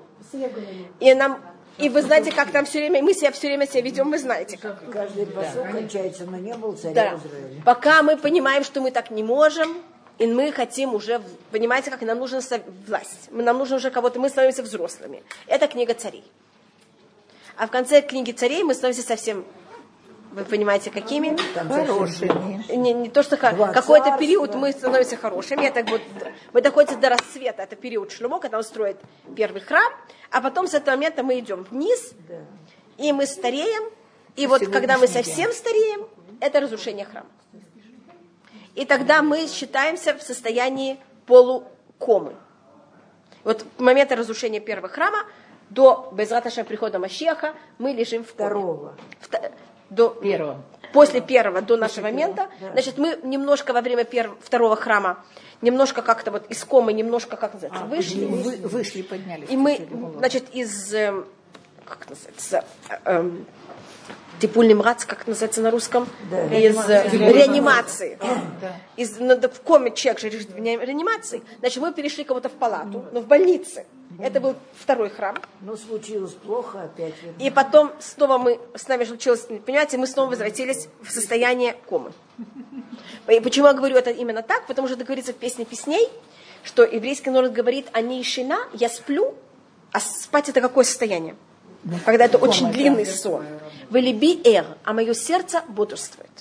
и нам и вы знаете, как там все время, мы себя все время себя ведем, вы знаете как. Каждый посок кончается, но не был царя Да. в Израиле. Пока мы понимаем, что мы так не можем, и мы хотим уже, понимаете, как нам нужна власть, нам нужно уже кого-то, мы становимся взрослыми. Это книга царей. А в конце книги царей мы становимся совсем, вы понимаете, какими? Хорошими. Не, не то, что какой-то период мы становимся хорошими, это вот, мы доходим до расцвета, это период Шлюмо, когда он строит первый храм, а потом с этого момента мы идем вниз, и мы стареем, и вот когда мы совсем стареем, это разрушение храма. И тогда мы считаемся в состоянии полукомы. Вот в момент разрушения первого храма до Безраташа прихода Машеха мы лежим в коме. Второго. До Первого. После первого до нашего момента, значит, мы немножко во время перв- второго храма, немножко как-то вот из комы, немножко, как называется, вышли. Вы- вышли, поднялись. И мы, значит, из, эм, как называется, типульный мрац, как это называется на русском? Из э, реанимации. Из, ну, так в коме человек же реанимации. Значит, мы перешли кого-то в палату, но в больнице. Это был второй храм. Ну, случилось плохо, опять вернулись. И потом снова мы, с нами случилось, понимаете, мы снова возвратились в состояние комы. И почему я говорю это именно так? Потому что это говорится в песне песней, что еврейский народ говорит, они и шина, я сплю, а спать это какое состояние? Когда это очень длинный сон. Вы либи эр, а мое сердце бодрствует.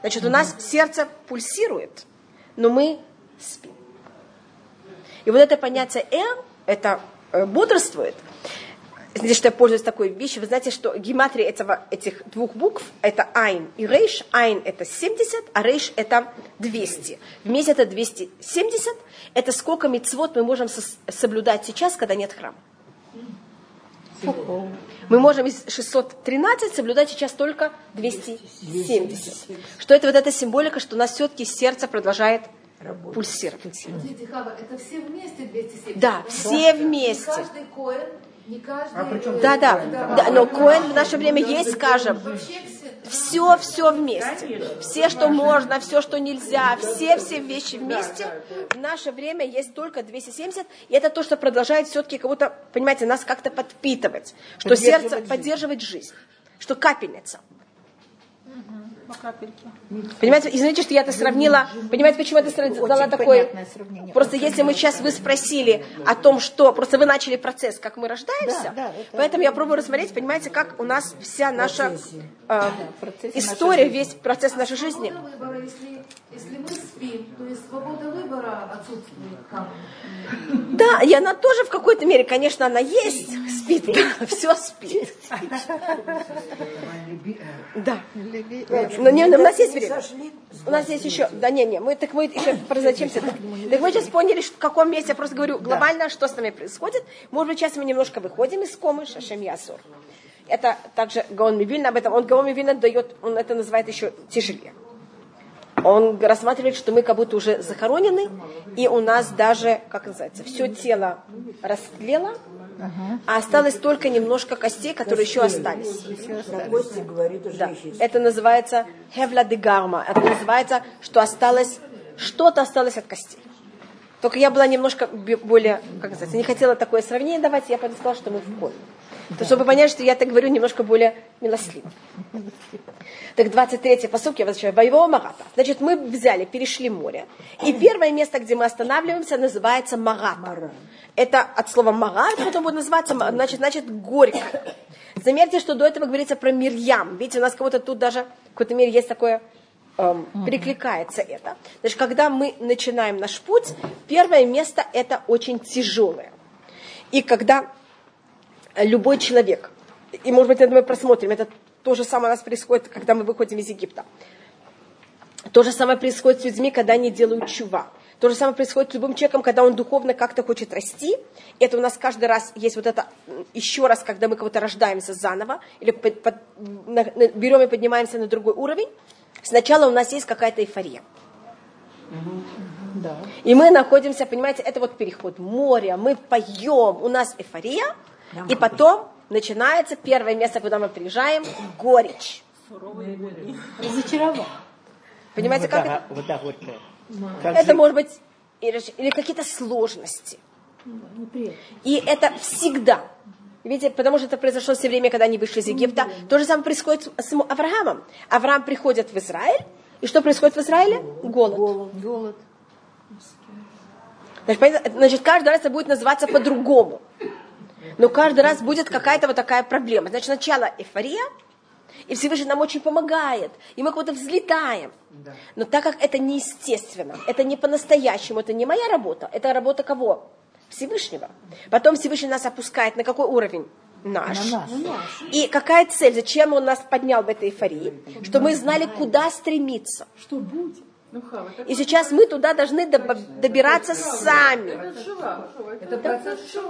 Значит, у нас сердце пульсирует, но мы спим. И вот это понятие эр, это э, бодрствует, Здесь, что я пользуюсь такой вещью, вы знаете, что гематрия этого, этих двух букв это айн и рейш. Айн это 70, а рейш это 200. Вместе это 270. Это сколько мецвод мы можем соблюдать сейчас, когда нет храма. Мы можем из 613 соблюдать сейчас только 270. Что это вот эта символика, что у нас все-таки сердце продолжает пульсировать. Подождите, Хава, это все вместе 270? Да, все вместе. каждый коин, не каждый... э, Да, да, да, но Коэн в наше время есть, скажем, все, все вместе. Все, что можно, все, что нельзя, все, все вещи вместе. В наше время есть только 270, и это то, что продолжает все-таки кого-то, понимаете, нас как-то подпитывать, что сердце поддерживает жизнь, что капельница. По капельке. Понимаете, извините, что я это сравнила. Понимаете, почему я это сравнила? Дала такое... Просто если мы сейчас вы спросили о том, что... Просто вы начали процесс, как мы рождаемся. Да, да, это- поэтому я пробую рассмотреть, понимаете, как у нас вся наша э, история, весь процесс нашей жизни. Если, мы спим, то есть свобода выбора отсутствует там. Да, и она тоже в какой-то мере, конечно, она есть, спит, да, все спит. Да. Но не, у нас есть время. У нас есть еще, да не, не, мы так мы еще про зачем-то. Так мы сейчас поняли, что в каком месте, я просто говорю глобально, что с нами происходит. Может быть, сейчас мы немножко выходим из комы, шашем ясур. Это также Гаон Мивильна, об этом, он Гаон Мивильна дает, он это называет еще тяжелее. Он рассматривает, что мы как будто уже захоронены, и у нас даже, как называется, все тело растлело, а осталось только немножко костей, которые еще остались. Кости говорит Да. Это называется хевла де гарма. Это называется, что осталось, что-то осталось от костей. Только я была немножко более, как называется, не хотела такое сравнение давать, я поэтому сказала, что мы в коме. То, чтобы понять, что я так говорю немножко более милостливо. Так 23-й посылки я возвращаю. Воевого Марата. Значит, мы взяли, перешли море. И первое место, где мы останавливаемся, называется Марата. Это от слова Мара, потом будет называться, значит, значит горько. Заметьте, что до этого говорится про Мирьям. Видите, у нас кого-то тут даже в какой-то мере есть такое эм, перекликается это. Значит, когда мы начинаем наш путь, первое место это очень тяжелое. И когда любой человек, и может быть это мы просмотрим, это то же самое у нас происходит, когда мы выходим из Египта. То же самое происходит с людьми, когда они делают чува. То же самое происходит с любым человеком, когда он духовно как-то хочет расти. Это у нас каждый раз есть вот это еще раз, когда мы кого-то рождаемся заново, или под- под- на- на- берем и поднимаемся на другой уровень. Сначала у нас есть какая-то эйфория. И мы находимся, понимаете, это вот переход моря, мы поем, у нас эйфория, и потом начинается первое место, куда мы приезжаем, горечь. Разочаровал. Понимаете, как это? Вода, горькая. Как Это же- может быть или, или какие-то сложности. Неприятно. И это всегда. Видите, потому что это произошло все время, когда они вышли из Египта. То же самое происходит с Авраамом. Авраам приходит в Израиль, и что происходит в Израиле? Голод. Голод. Значит, каждый раз это будет называться по-другому. Но каждый раз будет какая-то вот такая проблема. Значит, сначала эйфория, и Всевышний нам очень помогает, и мы куда-то взлетаем. Но так как это неестественно, это не по-настоящему, это не моя работа, это работа кого? Всевышнего. Потом Всевышний нас опускает на какой уровень? Наш. На нас. И какая цель? Зачем он нас поднял в этой эйфории? Чтобы мы знали, куда стремиться. Что будет? Ну, И сейчас мы туда должны доб- добираться сами.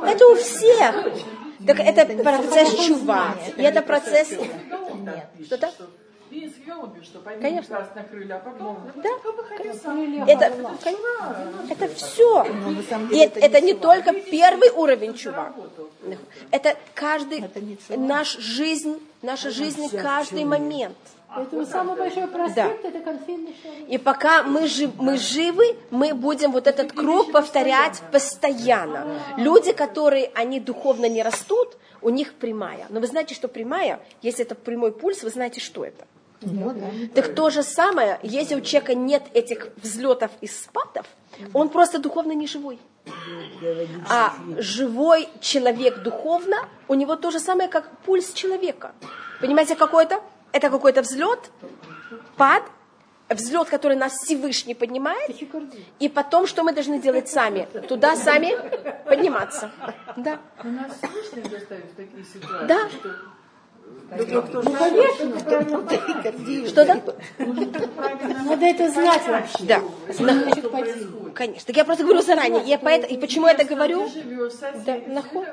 это у всех. Так это процесс чува. И это процесс... Что-то? Конечно. Да. Это, это все. И это, это не только первый уровень чува. Это каждый, наш жизнь, наша жизнь каждый момент. Поэтому самый большой проспект это конфетный шарик. И пока мы, жив- мы живы, мы будем вот этот круг повторять постоянно. Люди, которые, они духовно не растут, у них прямая. Но вы знаете, что прямая, если это прямой пульс, вы знаете, что это. Так то же самое, если у человека нет этих взлетов и спадов, он просто духовно не живой. А живой человек духовно, у него то же самое, как пульс человека. Понимаете, какой это? Это какой-то взлет, пад, взлет, который нас Всевышний поднимает, и потом, что мы должны делать сами? Туда сами подниматься. Да. У нас Всевышний заставит в такие ситуации, Да. что Ну, конечно. Что-то? Надо это знать вообще. Да. Конечно. Так я просто говорю заранее. Я поэтому, и почему я это говорю? Да, нахуй.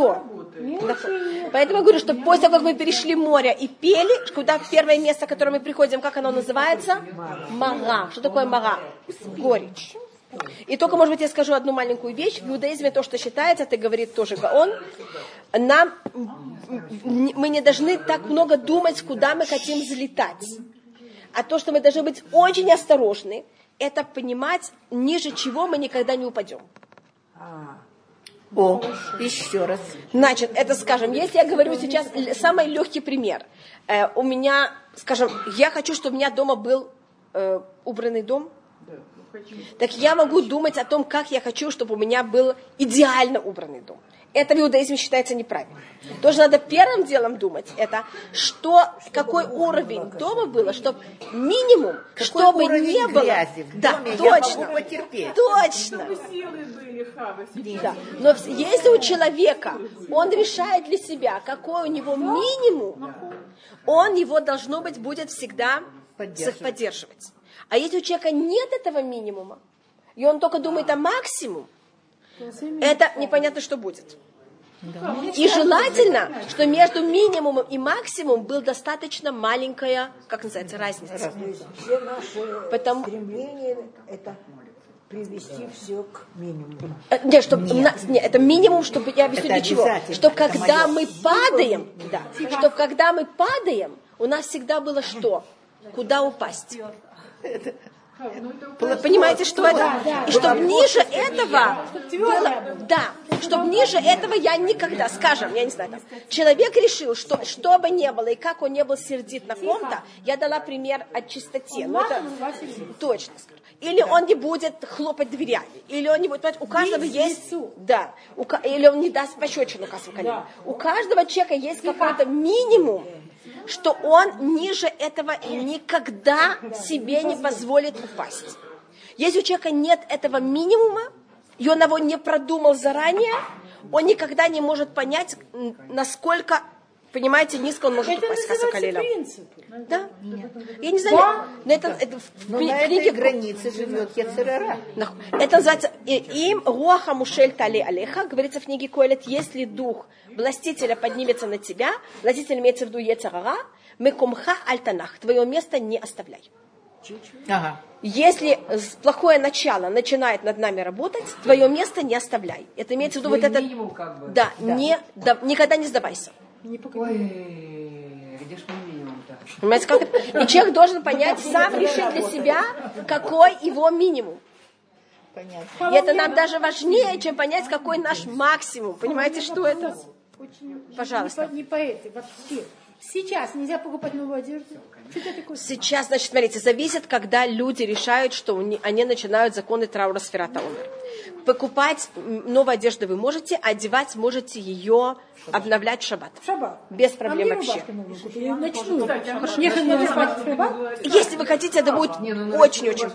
Работает. Поэтому я говорю, что после того, как мы перешли море и пели, куда первое место, к которому мы приходим, как оно называется? Мара. Что такое мара? Горечь. И только, может быть, я скажу одну маленькую вещь. В иудаизме то, что считается, это говорит тоже Гаон, нам, мы не должны так много думать, куда мы хотим взлетать. А то, что мы должны быть очень осторожны, это понимать, ниже чего мы никогда не упадем. О, еще раз. Значит, это, скажем, если я говорю сейчас самый легкий пример. Э, у меня, скажем, я хочу, чтобы у меня дома был э, убранный дом. Так я могу думать о том, как я хочу, чтобы у меня был идеально убранный дом. Это в иудаизме считается неправильно. То, что надо первым делом думать, это что, какой уровень дома было, чтобы минимум, Какой чтобы не было. грязи в да, доме я точно. могу потерпеть? Точно. Да. Но если у человека, он решает для себя, какой у него минимум, он его, должно быть, будет всегда Поддерживать. поддерживать. А если у человека нет этого минимума, и он только думает о максимум, это непонятно, что будет. И желательно, что между минимумом и максимумом был достаточно маленькая, как называется, разница. Есть все наши Потому- стремления это привести все к минимуму. Э, Нет, чтобы нет, это минимум, чтобы я объясню Это для чего. Что когда мы падаем, да, что когда мы падаем, у нас всегда было что? Куда упасть? Ну это Понимаете, что это? И чтобы ниже этого было, да, чтобы ниже этого я никогда, скажем, я не знаю, там, человек решил, что что бы ни было и как он не был сердит на ком-то, я дала пример о чистоте. но это- Точно скажу. Или он не будет хлопать дверями, или он не будет, понимаете, у каждого есть, да, у или он не даст пощечину колено. У каждого человека есть какой-то минимум, что он ниже этого никогда себе не позволит упасть. Если у человека нет этого минимума, и он его не продумал заранее, он никогда не может понять, насколько, понимаете, низко он может Это упасть. называется вахалилам. принципы. Да? Я не знаю, но это, это в Но кни- на этой книге границе живет Яцерара. Это называется им руаха мушель тали алеха, говорится в книге Коэлет, если дух властителя поднимется на тебя, властитель имеется в виду Ецарара, мекумха альтанах, твое место не оставляй. Ага. Если плохое начало начинает над нами работать, твое место не оставляй. Это имеется в виду вот это... как бы. Да, Не, да, никогда не сдавайся. Ой, где ж мой минимум-то? Понимаете, как это? И человек должен понять, сам решить для себя, какой его минимум. Понятно. И это нам даже важнее, чем понять, какой наш максимум. Понимаете, что это? Очень, Пожалуйста. Не по, не по этой, вообще. Сейчас нельзя покупать новую одежду. Сейчас, значит, смотрите, зависит, когда люди решают, что они начинают законы траура сферата умер. Покупать новую одежду вы можете, одевать можете ее, обновлять в шаббат. Шаббат. Без а проблем мне вообще. ночную. Шаббат. Если вы хотите, это будет ну, очень-очень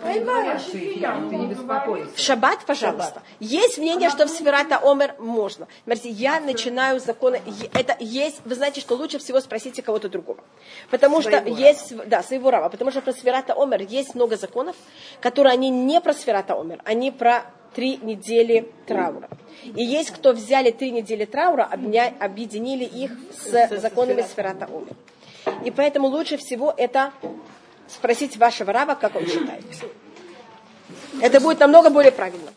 беспокойся. В шаббат, пожалуйста. Есть мнение, что в Сферата Омер можно. Смотрите, я начинаю законы. Это есть, вы знаете, что лучше всего спросите кого-то другого. Потому что Своего есть, да, своего раба. Потому что про Сферата Омер есть много законов, которые они не про Сферата Омер, они про три недели траура. И есть, кто взяли три недели траура, обня- объединили их с законами Сферата Омер. И поэтому лучше всего это спросить вашего раба, как он считает. Это будет намного более правильно.